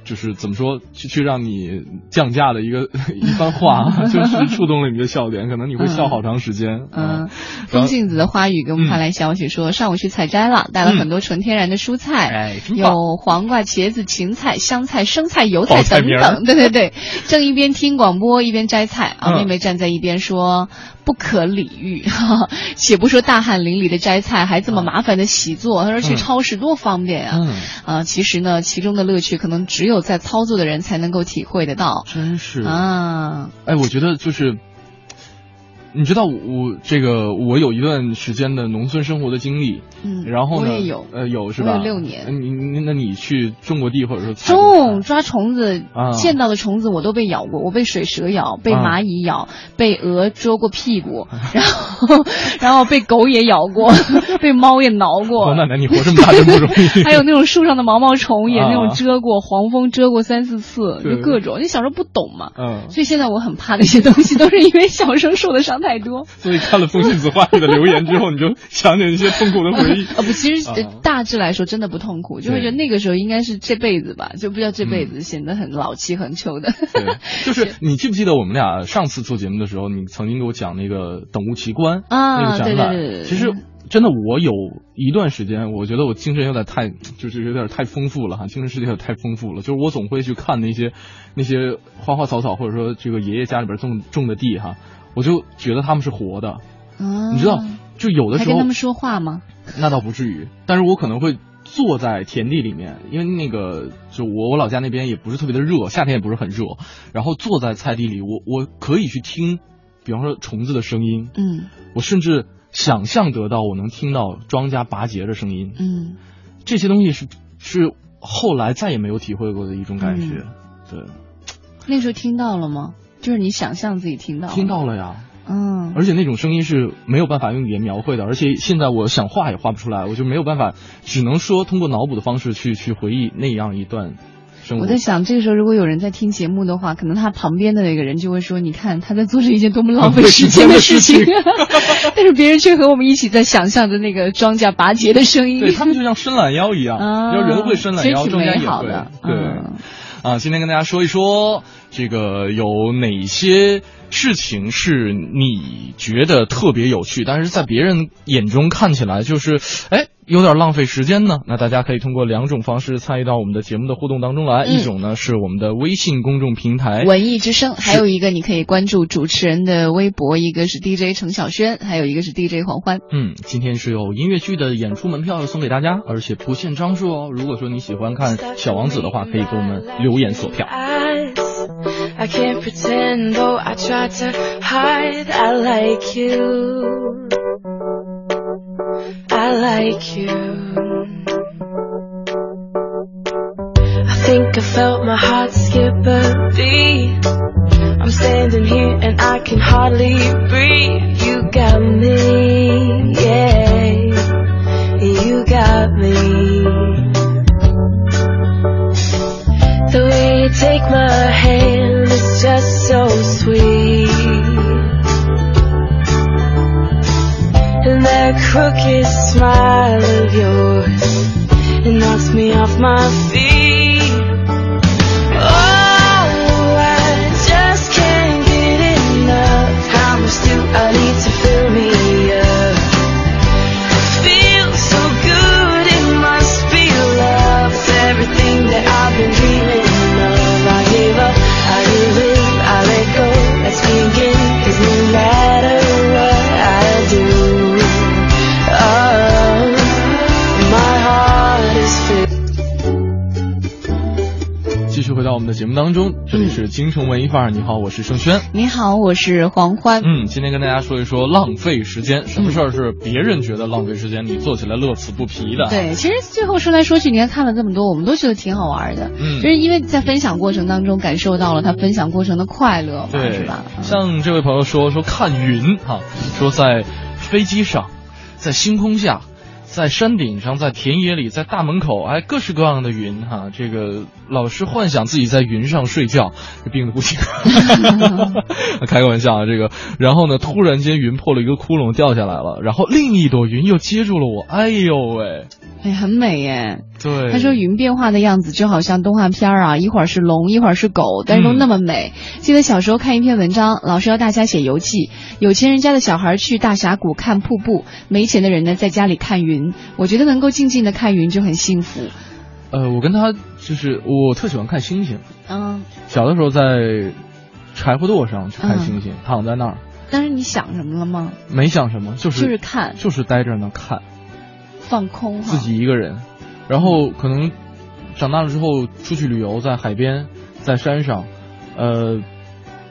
就是怎么说，去去让你降价的一个 一番话，就是触动了你的笑点，可能你会笑好长时间。嗯，风信子的花语给我们发来消息说，上午去采摘了，带了很多纯天然的蔬菜，有黄瓜、茄子、芹菜、香菜、生菜、油菜等等。对对对，正一边听广播一边摘菜啊，妹妹站在一边说。不可理喻，且不说大汗淋漓的摘菜，还这么麻烦的洗做。他说去超市多方便啊！啊，其实呢，其中的乐趣可能只有在操作的人才能够体会得到。真是啊！哎，我觉得就是。你知道我这个我有一段时间的农村生活的经历，嗯，然后呢，我也有，呃，有是吧？有六年。你你那你去种过地或者说种抓虫子，见到的虫子我都被咬过，我被水蛇咬，被蚂蚁咬，被鹅蛰过屁股，然后然后被狗也咬过，被猫也挠过。王奶奶，你活这么大真不容易。还有那种树上的毛毛虫也那种蛰过，黄蜂蛰过三四次，就各种。你小时候不懂嘛，嗯，所以现在我很怕那些东西，都是因为小时候受的伤太多。所以看了风信子花语的留言之后，你就想起那些痛苦的回忆。啊 不，其实大致来说真的不痛苦，就会觉得那个时候应该是这辈子吧，就不叫这辈子，显得很老气横秋的。对，就是你记不记得我们俩上次做节目的时候，你曾经给我讲那个等物奇观啊，那个展览。对对对对。其实真的，我有一段时间，我觉得我精神有点太，就是有点太丰富了哈，精神世界有点太丰富了。就是我总会去看那些那些花花草草，或者说这个爷爷家里边种种的地哈。我就觉得他们是活的，你知道，就有的时候跟他们说话吗？那倒不至于，但是我可能会坐在田地里面，因为那个就我我老家那边也不是特别的热，夏天也不是很热，然后坐在菜地里，我我可以去听，比方说虫子的声音，嗯，我甚至想象得到我能听到庄稼拔节的声音，嗯，这些东西是是后来再也没有体会过的一种感觉，对，那时候听到了吗？就是你想象自己听到，听到了呀，嗯，而且那种声音是没有办法用语言描绘的，而且现在我想画也画不出来，我就没有办法，只能说通过脑补的方式去去回忆那样一段生活。我在想，这个时候如果有人在听节目的话，可能他旁边的那个人就会说：“你看他在做着一件多么浪费 时间的事情。” 但是别人却和我们一起在想象着那个庄稼拔节的声音。对他们就像伸懒腰一样，要人会伸懒腰，庄稼也会。对。啊，今天跟大家说一说，这个有哪些事情是你觉得特别有趣，但是在别人眼中看起来就是，哎。有点浪费时间呢，那大家可以通过两种方式参与到我们的节目的互动当中来。一种呢是我们的微信公众平台“文艺之声”，还有一个你可以关注主持人的微博，一个是 DJ 程晓轩，还有一个是 DJ 黄欢。嗯，今天是有音乐剧的演出门票要送给大家，而且不限张数哦。如果说你喜欢看《小王子》的话，可以给我们留言索票。I like you. I think I felt my heart skip a beat. I'm standing here and I can hardly breathe. You got me, yeah. Crooked smile of yours. It knocks me off my feet 当中，这里是京城文艺范儿。你好，我是盛轩。你好，我是黄欢。嗯，今天跟大家说一说浪费时间，什么事儿是别人觉得浪费时间，你做起来乐此不疲的？对，其实最后说来说去，你看看了这么多，我们都觉得挺好玩的。嗯，就是因为在分享过程当中感受到了他分享过程的快乐，对，是吧？像这位朋友说说看云哈，说在飞机上，在星空下。在山顶上，在田野里，在大门口，哎，各式各样的云哈。这个老是幻想自己在云上睡觉，这病的不行。开个玩笑啊，这个。然后呢，突然间云破了一个窟窿掉下来了，然后另一朵云又接住了我。哎呦喂！哎，很美耶。对。他说云变化的样子就好像动画片啊，一会儿是龙，一会儿是狗，但是都那么美。嗯、记得小时候看一篇文章，老师要大家写游记，有钱人家的小孩去大峡谷看瀑布，没钱的人呢在家里看云。我觉得能够静静的看云就很幸福。呃，我跟他就是我特喜欢看星星。嗯。小的时候在柴火垛上去看星星，嗯、躺在那儿。但是你想什么了吗？没想什么，就是就是看，就是待着呢看，放空自己一个人。然后可能长大了之后出去旅游，在海边，在山上，呃。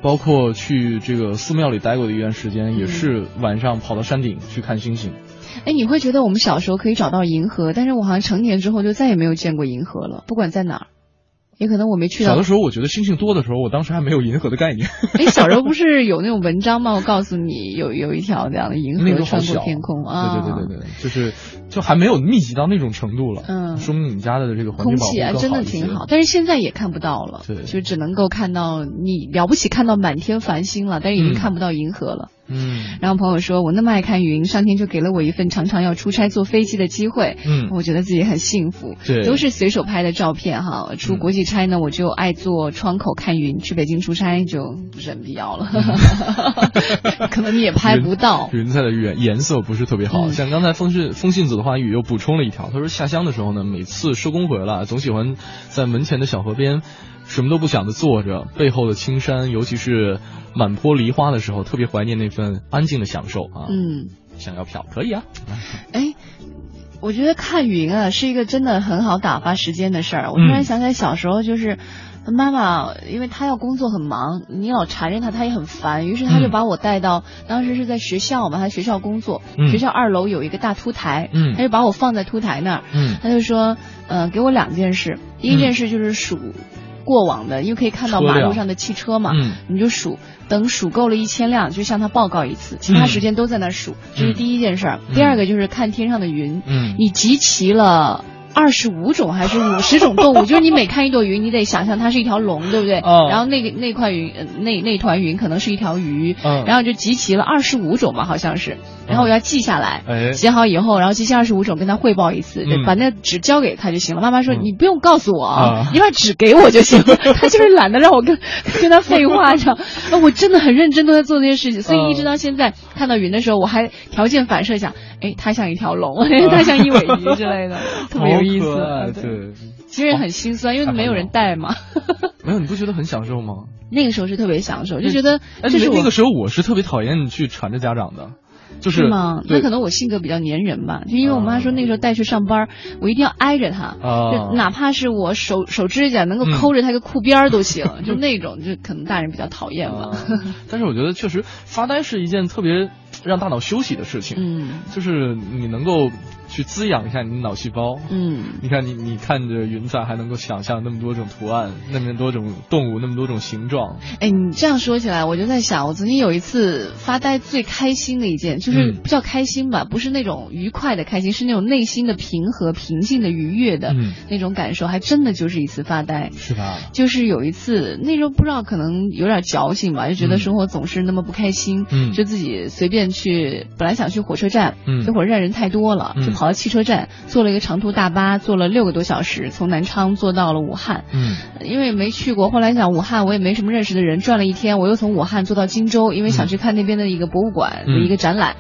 包括去这个寺庙里待过的一段时间，也是晚上跑到山顶去看星星。哎，你会觉得我们小时候可以找到银河，但是我好像成年之后就再也没有见过银河了，不管在哪儿。也可能我没去到。小的时候，我觉得星星多的时候，我当时还没有银河的概念。哎，小时候不是有那种文章吗？我告诉你，有有一条这样的银河穿过天空啊。对对对对对，就是就还没有密集到那种程度了。嗯，说明你们家的这个空气啊，真的挺好。但是现在也看不到了，对，就只能够看到你了不起看到满天繁星了，但是已经看不到银河了。嗯，然后朋友说，我那么爱看云，上天就给了我一份常常要出差坐飞机的机会。嗯，我觉得自己很幸福。对，都是随手拍的照片哈。出国际差呢，我就爱坐窗口看云；去北京出差就不是很必要了。可能你也拍不到。云彩的颜颜色不是特别好，嗯、像刚才风信风信子的话语又补充了一条，他说下乡的时候呢，每次收工回来，总喜欢在门前的小河边。什么都不想的坐着，背后的青山，尤其是满坡梨花的时候，特别怀念那份安静的享受啊。嗯，想要票可以啊。哎，我觉得看云啊是一个真的很好打发时间的事儿。我突然想起来小时候就是。妈妈，因为她要工作很忙，你老缠着她，她也很烦。于是她就把我带到，嗯、当时是在学校嘛，她学校工作，嗯、学校二楼有一个大凸台，嗯，她就把我放在凸台那儿，嗯，她就说，呃，给我两件事，第一件事就是数过往的，因为可以看到马路上的汽车嘛，嗯，你就数，等数够了一千辆，就向他报告一次，其他时间都在那数，这是第一件事儿。第二个就是看天上的云，嗯，你集齐了。二十五种还是五十种动物？就是你每看一朵云，你得想象它是一条龙，对不对？哦。然后那个那块云，那那团云可能是一条鱼。嗯。然后就集齐了二十五种吧，好像是。然后我要记下来。哎。写好以后，然后集齐二十五种，跟他汇报一次，嗯、把那纸交给他就行了。妈妈说：“你不用告诉我啊，你把纸给我就行了。”他就是懒得让我跟跟他废话上。我真的很认真都在做这些事情，所以一直到现在看到云的时候，我还条件反射想，哎，它像一条龙，它像一尾鱼之类的，特别有意思。对，其实很心酸，因为没有人带嘛。没有，你不觉得很享受吗？那个时候是特别享受，就觉得就是那个时候我是特别讨厌去缠着家长的，就是吗？那可能我性格比较粘人吧，就因为我妈说那时候带去上班，我一定要挨着她，就哪怕是我手手指甲能够抠着她个裤边都行，就那种，就可能大人比较讨厌吧。但是我觉得确实发呆是一件特别让大脑休息的事情，嗯，就是你能够。去滋养一下你的脑细胞，嗯，你看你你看着云彩，还能够想象那么多种图案，那么多种动物，那么多种形状。哎，你这样说起来，我就在想，我曾经有一次发呆最开心的一件，就是不叫开心吧，不是那种愉快的开心，是那种内心的平和、平静的、愉悦的那种感受，还真的就是一次发呆，是吧？就是有一次，那时候不知道可能有点矫情吧，就觉得生活总是那么不开心，嗯，就自己随便去，本来想去火车站，嗯，这火车站人太多了，就跑。汽车站，坐了一个长途大巴，坐了六个多小时，从南昌坐到了武汉。嗯，因为没去过，后来想武汉我也没什么认识的人，转了一天，我又从武汉坐到荆州，因为想去看那边的一个博物馆的一个展览。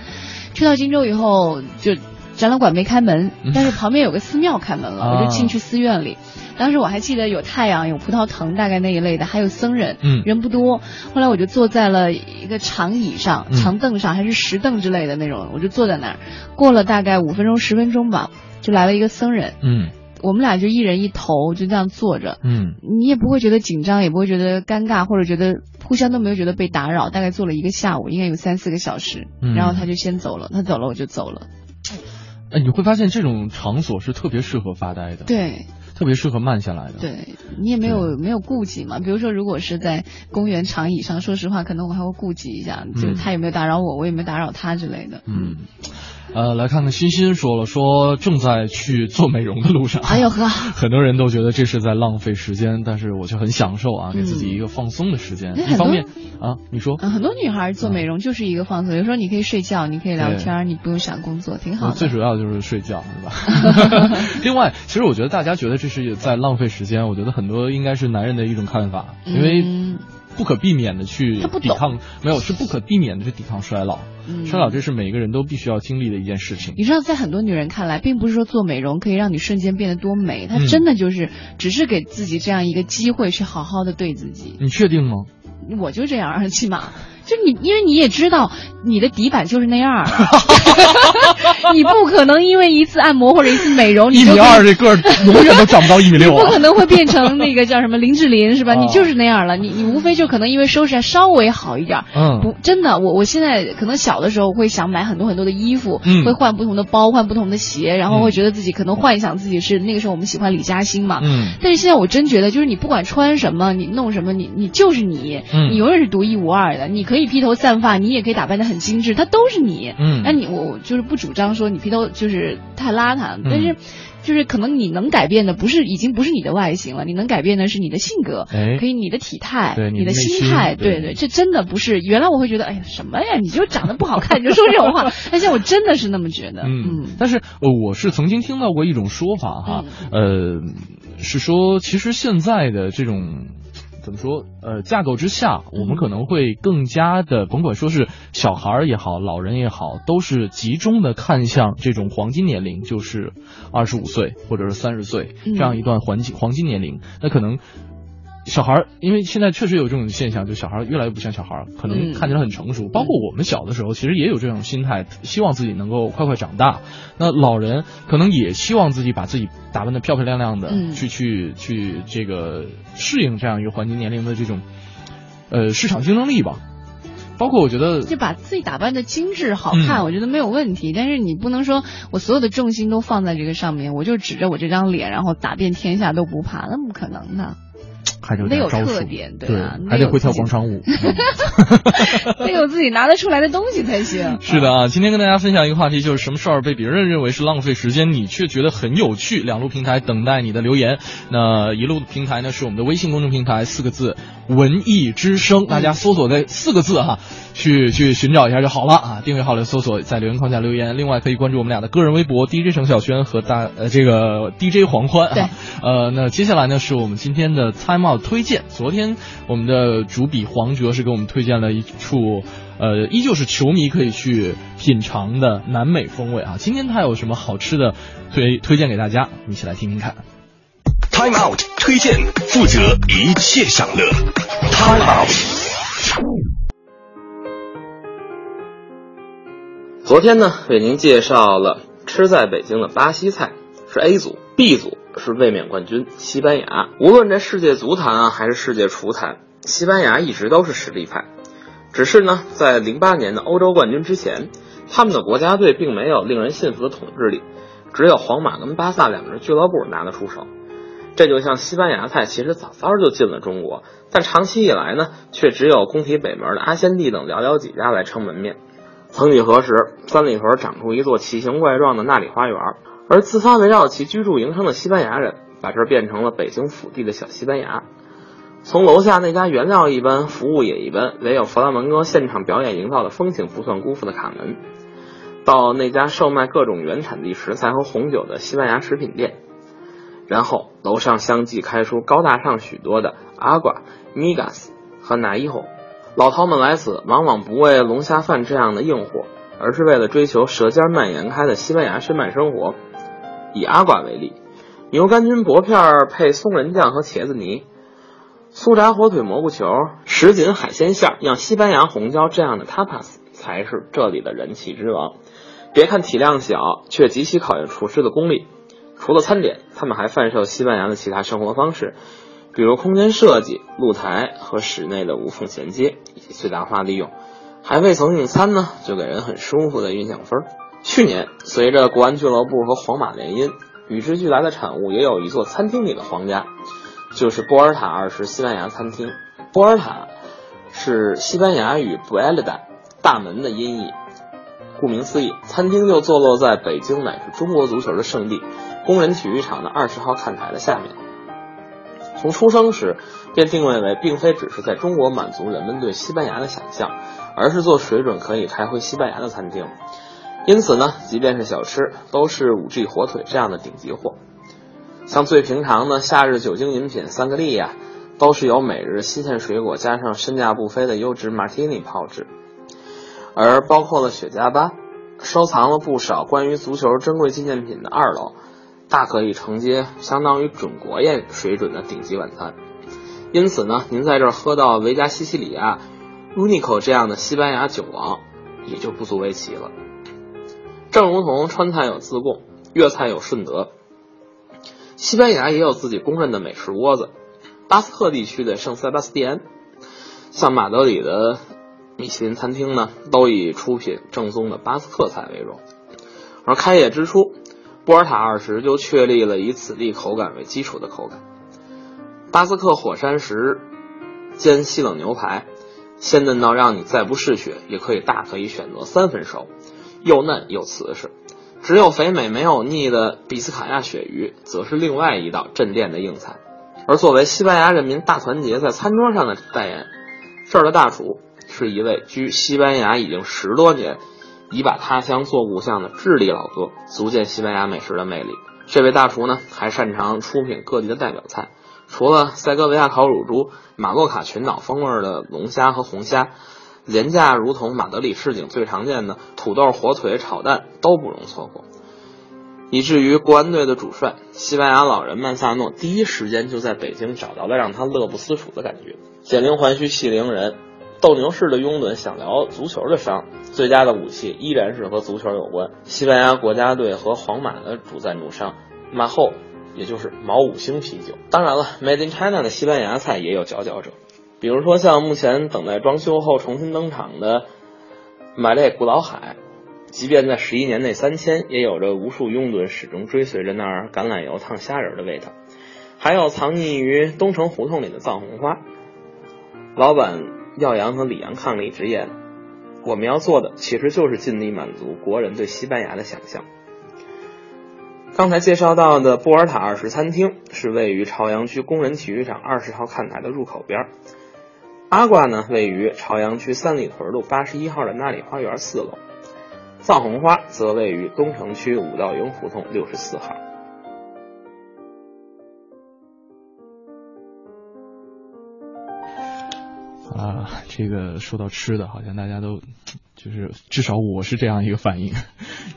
去到荆州以后，就展览馆没开门，但是旁边有个寺庙开门了，我就进去寺院里。当时我还记得有太阳，有葡萄藤，大概那一类的，还有僧人，嗯，人不多。后来我就坐在了一个长椅上、长凳上，还是石凳之类的那种，我就坐在那儿。过了大概五分钟、十分钟吧，就来了一个僧人，嗯，我们俩就一人一头，就这样坐着，嗯，你也不会觉得紧张，也不会觉得尴尬，或者觉得互相都没有觉得被打扰。大概坐了一个下午，应该有三四个小时，嗯。然后他就先走了，他走了我就走了。哎，你会发现这种场所是特别适合发呆的，，对特别适合慢下来的。，对，你也没有没有顾忌嘛。比如说，如果是在公园长椅上，说实话，可能我还会顾忌一下，就是他有没有打扰我，我有没有打扰他之类的。嗯，呃，来看看欣欣说了，说正在去做美容的路上。哎呦呵，很多人都觉得这是在浪费时间，但是我却很享受啊，给自己一个放松的时间。嗯一方面啊，你说，嗯，很多女孩做美容就是一个放松，有时候你可以睡觉，你可以聊天，你不用想工作，挺好的。最主要就是睡觉，对吧？另外，其实我觉得大家觉得这是在浪费时间，我觉得很多应该是男人的一种看法，因为嗯不可避免的去不抵抗，没有是不可避免的去抵抗衰老。嗯衰老这是每个人都必须要经历的一件事情。你知道，在很多女人看来，并不是说做美容可以让你瞬间变得多美，它嗯真的就是只是给自己这样一个机会去好好的对自己。你确定吗？我就这样，起码就你，因为你也知道你的底板就是那样儿，你不可能因为一次按摩或者一次美容，一米二这个儿永远都长不到一米六啊不可！能会变成那个叫什么林志玲是吧？啊 你就是那样了，你你无非就可能因为收拾还稍微好一点儿。嗯不，真的，我我现在可能小的时候会想买很多很多的衣服，嗯会换不同的包，换不同的鞋，然后会觉得自己可能幻想自己是那个时候我们喜欢李嘉欣嘛。嗯但是现在我真觉得，就是你不管穿什么，你弄什么，你你就是你，嗯你永远是独一无二的。你可以披头散发，你也可以打扮的很精致，它都是你。嗯那你我我就是不主张说你披头就是太邋遢，嗯但是。就是可能你能改变的不是已经不是你的外形了，你能改变的是你的性格，哎可以你的体态，你的对你的心心态，对对对，这真的不是原来我会觉得，哎呀什么呀，你就长得不好看，你就说这种话，但现在我真的是那么觉得，嗯，但是呃，我是曾经听到过一种说法哈，呃，是说其实现在的这种。怎么说？呃，架构之下，我们可能会更加的，甭管说是小孩儿也好，老人也好，都是集中的看向这种黄金年龄，就是二十五岁或者是三十岁嗯这样一段黄金黄金年龄。那可能小孩儿，因为现在确实有这种现象，就小孩儿越来越不像小孩儿，可能嗯看起来很成熟。包括我们小的时候，其实也有这种心态，希望自己能够快快长大。那老人可能也希望自己把自己打扮的漂漂亮亮的，嗯去去去这个适应这样一个环境年龄的这种呃市场竞争力吧。包括我觉得就把自己打扮的精致好看，嗯我觉得没有问题。但是你不能说我所有的重心都放在这个上面，我就指着我这张脸，然后打遍天下都不怕，那不可能的。还有得有特点对啊还得会跳广场舞。得有自己拿得出来的东西才行。是的啊，今天跟大家分享一个话题，就是什么事儿被别人认为是浪费时间，你却觉得很有趣。两路平台等待你的留言。那一路平台呢是我们的微信公众平台，四个字“文艺之声”，大家搜索这四个字哈，去去寻找一下就好了啊。订阅号里搜索，在留言框下留言。另外可以关注我们俩的个人微博 DJ 程小轩和大呃这个 DJ 黄欢对啊。呃，那接下来呢是我们今天的 Time Out 推荐。昨天我们的主笔黄哲是给我们推荐了一处，呃，依旧是球迷可以去品尝的南美风味啊。今天他有什么好吃的推推荐给大家？我们一起来听听看。Time Out 推荐，负责一切享乐。Time Out。昨天呢，为您介绍了吃在北京的巴西菜，是 A 组，B 组是卫冕冠军西班牙。无论这世界足坛啊，还是世界厨坛，西班牙一直都是实力派。只是呢，在零八年的欧洲冠军之前，他们的国家队并没有令人信服的统治力，只有皇马跟巴萨两支俱乐部拿得出手。这就像西班牙菜，其实早早就进了中国，但长期以来呢，却只有宫体北门的阿仙蒂等寥寥几家来撑门面。曾几何时，三里屯长出一座奇形怪状的纳里花园，而自发围绕其居住营生的西班牙人，把这变成了北京腹地的小西班牙。从楼下那家原料一般、服务也一般、唯有弗拉门戈现场表演营造的风情不算辜负的卡门，到那家售卖各种原产地食材和红酒的西班牙食品店，然后楼上相继开出高大上许多的阿瓜、米嘎斯和拿伊后。老饕们来此，往往不为龙虾饭这样的硬货，而是为了追求舌尖蔓延开的西班牙深慢生活。以阿瓜为例，牛肝菌薄片配松仁酱和茄子泥，酥炸火腿蘑菇球、什锦海鲜馅儿，让西班牙红椒这样的 tapas 才是这里的人气之王。别看体量小，却极其考验厨师的功力。除了餐点，他们还贩售西班牙的其他生活方式，比如空间设计、露台和室内的无缝衔接以及最大化利用。还未曾用餐呢，就给人很舒服的印象分。去年，随着国安俱乐部和皇马联姻，与之俱来的产物也有一座餐厅里的皇家，就是波尔塔二十西班牙餐厅。波尔塔是西班牙语 “buelda” 大门的音译。顾名思义，餐厅就坐落在北京乃至中国足球的圣地工人体育场的二十号看台的下面。从出生时便定位为，并非只是在中国满足人们对西班牙的想象，而是做水准可以开回西班牙的餐厅。因此呢，即便是小吃，都是五 G 火腿这样的顶级货。像最平常的夏日酒精饮品三个利呀，都是由每日新鲜水果加上身价不菲的优质马提尼泡制。而包括了雪茄吧，收藏了不少关于足球珍贵纪念品的二楼，大可以承接相当于准国宴水准的顶级晚餐。因此呢，您在这儿喝到维加西西里亚、Unico 这样的西班牙酒王，也就不足为奇了。正如同川菜有自贡，粤菜有顺德，西班牙也有自己公认的美食窝子。巴斯克地区的圣塞巴斯蒂安，像马德里的。米其林餐厅呢，都以出品正宗的巴斯克菜为荣。而开业之初，波尔塔二十就确立了以此地口感为基础的口感。巴斯克火山石煎西冷牛排，鲜嫩到让你再不嗜血也可以大可以选择三分熟，又嫩又瓷实。只有肥美没有腻的比斯卡亚鳕鱼，则是另外一道镇店的硬菜。而作为西班牙人民大团结在餐桌上的代言，这儿的大厨。是一位居西班牙已经十多年，已把他乡做故乡的智利老哥，足见西班牙美食的魅力。这位大厨呢，还擅长出品各地的代表菜，除了塞戈维亚烤乳猪、马洛卡群岛风味的龙虾和红虾，廉价如同马德里市井最常见的土豆火腿炒蛋都不容错过。以至于国安队的主帅西班牙老人曼萨诺第一时间就在北京找到了让他乐不思蜀的感觉。减龄还需系铃人。斗牛士的拥趸想聊足球的伤，最佳的武器依然是和足球有关。西班牙国家队和皇马的主赞助商马后，也就是毛五星啤酒。当然了，Made in China 的西班牙菜也有佼佼者，比如说像目前等待装修后重新登场的马列古老海，即便在十一年内三千，也有着无数拥趸始终追随着那儿橄榄油烫虾仁的味道。还有藏匿于东城胡同里的藏红花，老板。耀阳和李阳抗力直言：“我们要做的其实就是尽力满足国人对西班牙的想象。”刚才介绍到的波尔塔二十餐厅是位于朝阳区工人体育场二十号看台的入口边阿瓜呢位于朝阳区三里屯路八十一号的那里花园四楼，藏红花则位于东城区五道营胡同六十四号。啊，这个说到吃的，好像大家都就是至少我是这样一个反应，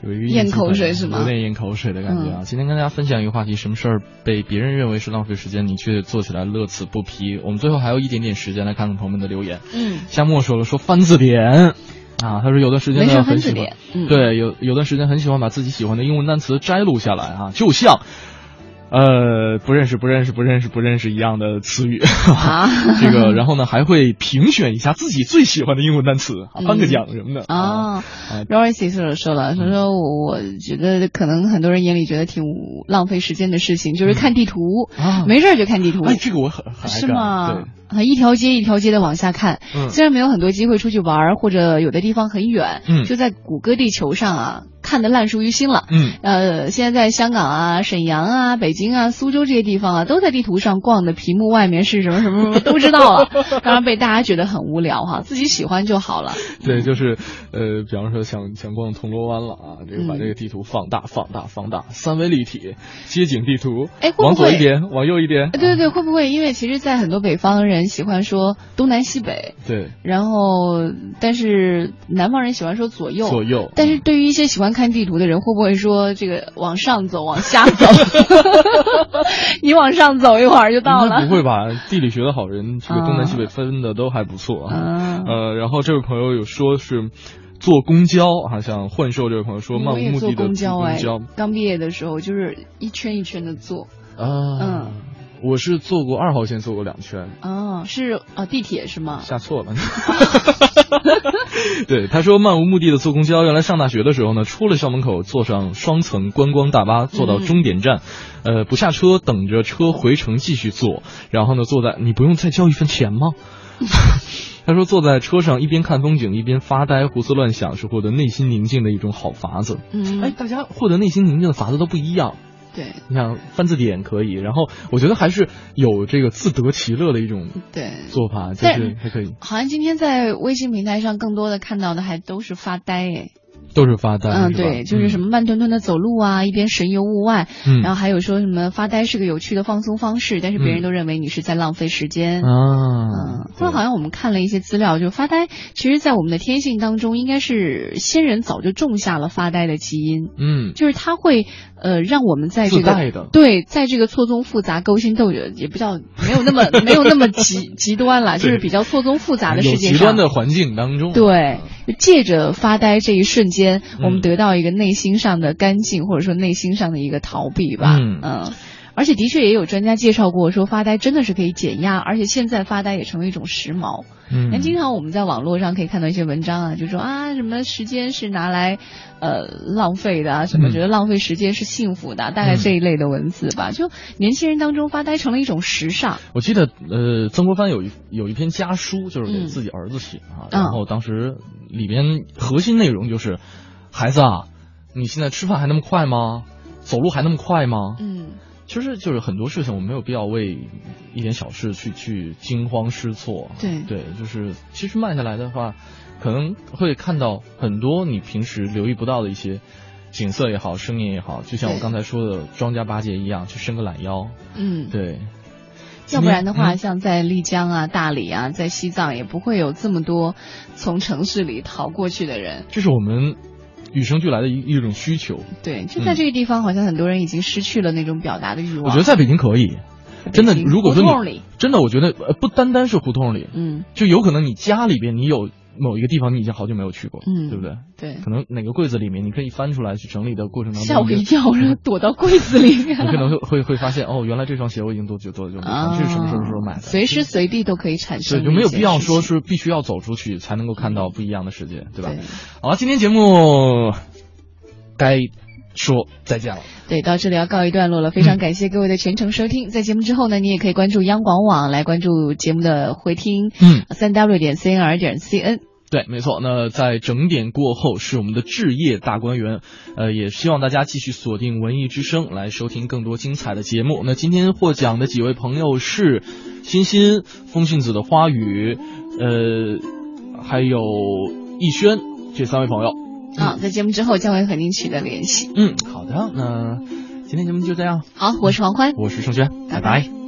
有一个咽口水是吗？有点咽口水的感觉啊。今天跟大家分享一个话题，什么事儿被别人认为是浪费时间，你却做起来乐此不疲。我们最后还有一点点时间来看看朋友们的留言。嗯，夏沫说了，说翻字典啊，他说有段时间呢很喜欢，对，有有段时间很喜欢把自己喜欢的英文单词摘录下来啊，就像。呃，不认识，不认识，不认识，不认识一样的词语，这个，然后呢，还会评选一下自己最喜欢的英文单词，颁个奖什么的啊。Royce 说说了，他说我觉得可能很多人眼里觉得挺浪费时间的事情，就是看地图，没事就看地图。哎，这个我很很是吗？啊，一条街一条街的往下看，虽然没有很多机会出去玩，或者有的地方很远，就在谷歌地球上啊。看得烂熟于心了，嗯，呃，现在在香港啊、沈阳啊、北京啊、苏州这些地方啊，都在地图上逛的，屏幕外面是什么什么什么都知道了，当然被大家觉得很无聊哈，自己喜欢就好了。对，就是呃，比方说想想逛铜锣湾了啊，这个把这个地图放大、放大、放大，三维立体街景地图，哎，往左一点，往右一点，对对对，会不会？因为其实，在很多北方人喜欢说东南西北，对，然后但是南方人喜欢说左右，左右，但是对于一些喜欢。看地图的人会不会说这个往上走，往下走？你往上走一会儿就到了。不会吧？地理学的好人，这个东南西北分的都还不错啊。呃，然后这位朋友有说是。坐公交啊，像幻兽这位朋友说漫无目的的公交哎公交，刚毕业的时候就是一圈一圈的坐。啊，嗯，我是坐过二号线，坐过两圈。哦，是啊，地铁是吗？下错了。对，他说漫无目的的坐公交，原来上大学的时候呢，出了校门口，坐上双层观光大巴，坐到终点站，呃，不下车，等着车回程继续坐，然后呢，坐在你不用再交一分钱吗？他说坐在车上一边看风景一边发呆胡思乱想，是获得内心宁静的一种好法子。嗯，哎，大家获得内心宁静的法子都不一样。对你想翻字典可以，然后我觉得还是有这个自得其乐的一种对做法，就是还可以，好像今天在微信平台上更多的看到的还都是发呆哎。都是发呆。嗯，对，就是什么慢吞吞的走路啊，一边神游物外，嗯。然后还有说什么发呆是个有趣的放松方式，但是别人嗯都认为你是在浪费时间。啊，嗯，后来好像我们看了一些资料，就发呆，其实，在我们的天性当中，应该是先人早就种下了发呆的基因，嗯，就是它会呃让我们在这个对，在这个错综复杂、勾心斗角，也不叫没有那么 没有那么极极端了，就是比较错综复杂的有世界上。极端的环境当中，对，借着发呆这一瞬间，我们嗯得到一个内心上的干净，或者说内心上的一个逃避吧。嗯而且的确也有专家介绍过，说发呆真的是可以减压，而且现在发呆也成为一种时髦。嗯那经常我们在网络上可以看到一些文章啊，就说啊什么时间是拿来呃浪费的啊，什么嗯觉得浪费时间是幸福的啊、大概这一类的文字吧。就年轻人当中发呆成了一种时尚。我记得，呃，曾国藩有一有一篇家书，就是给嗯自己儿子写啊，嗯然后当时里边核心内容就是，孩子啊，你现在吃饭还那么快吗？走路还那么快吗？嗯，其实就是很多事情，我们没有必要为一点小事去去惊慌失措。对对，就是其实慢下来的话，可能会看到很多你平时留意不到的一些景色也好，声音也好，就像我刚才说的庄家八戒一样，去伸个懒腰。嗯，对。要不然的话，嗯像在丽江啊、大理啊，在西藏也不会有这么多从城市里逃过去的人。这是我们与生俱来的一一种需求。对，就在这个地方，好像很多人已经失去了那种表达的欲望。我觉得在北京可以，真的，如果说真的，我觉得呃不单单是胡同里，嗯，就有可能你家里边你有某一个地方你已经好久没有去过，嗯对不对？对可能哪个柜子里面你可以翻出来去整理的过程当中，吓我一跳，然后躲到柜子里面。你可能会会会发现哦，原来这双鞋我已经多久多久没穿，这是什么什么时候买的？随时随地都可以产生对，就没有必要说是必须要走出去才能够看到不一样的世界，对吧？好了，今天节目该说再见了。对，到这里要告一段落了，非常感谢各位的全程收听。在节目之后呢，你也可以关注央广网来关注节目的回听，嗯，三 w 点 cnr 点 cn。对，没错。那在整点过后是我们的置业大观园，呃，也希望大家继续锁定文艺之声来收听更多精彩的节目。那今天获奖的几位朋友是欣欣、风信子的花语，呃，还有逸轩这三位朋友。好，在节目之后将会和您取得联系。嗯，好的，那今天节目就这样。好，我是黄欢，我是盛轩，拜拜拜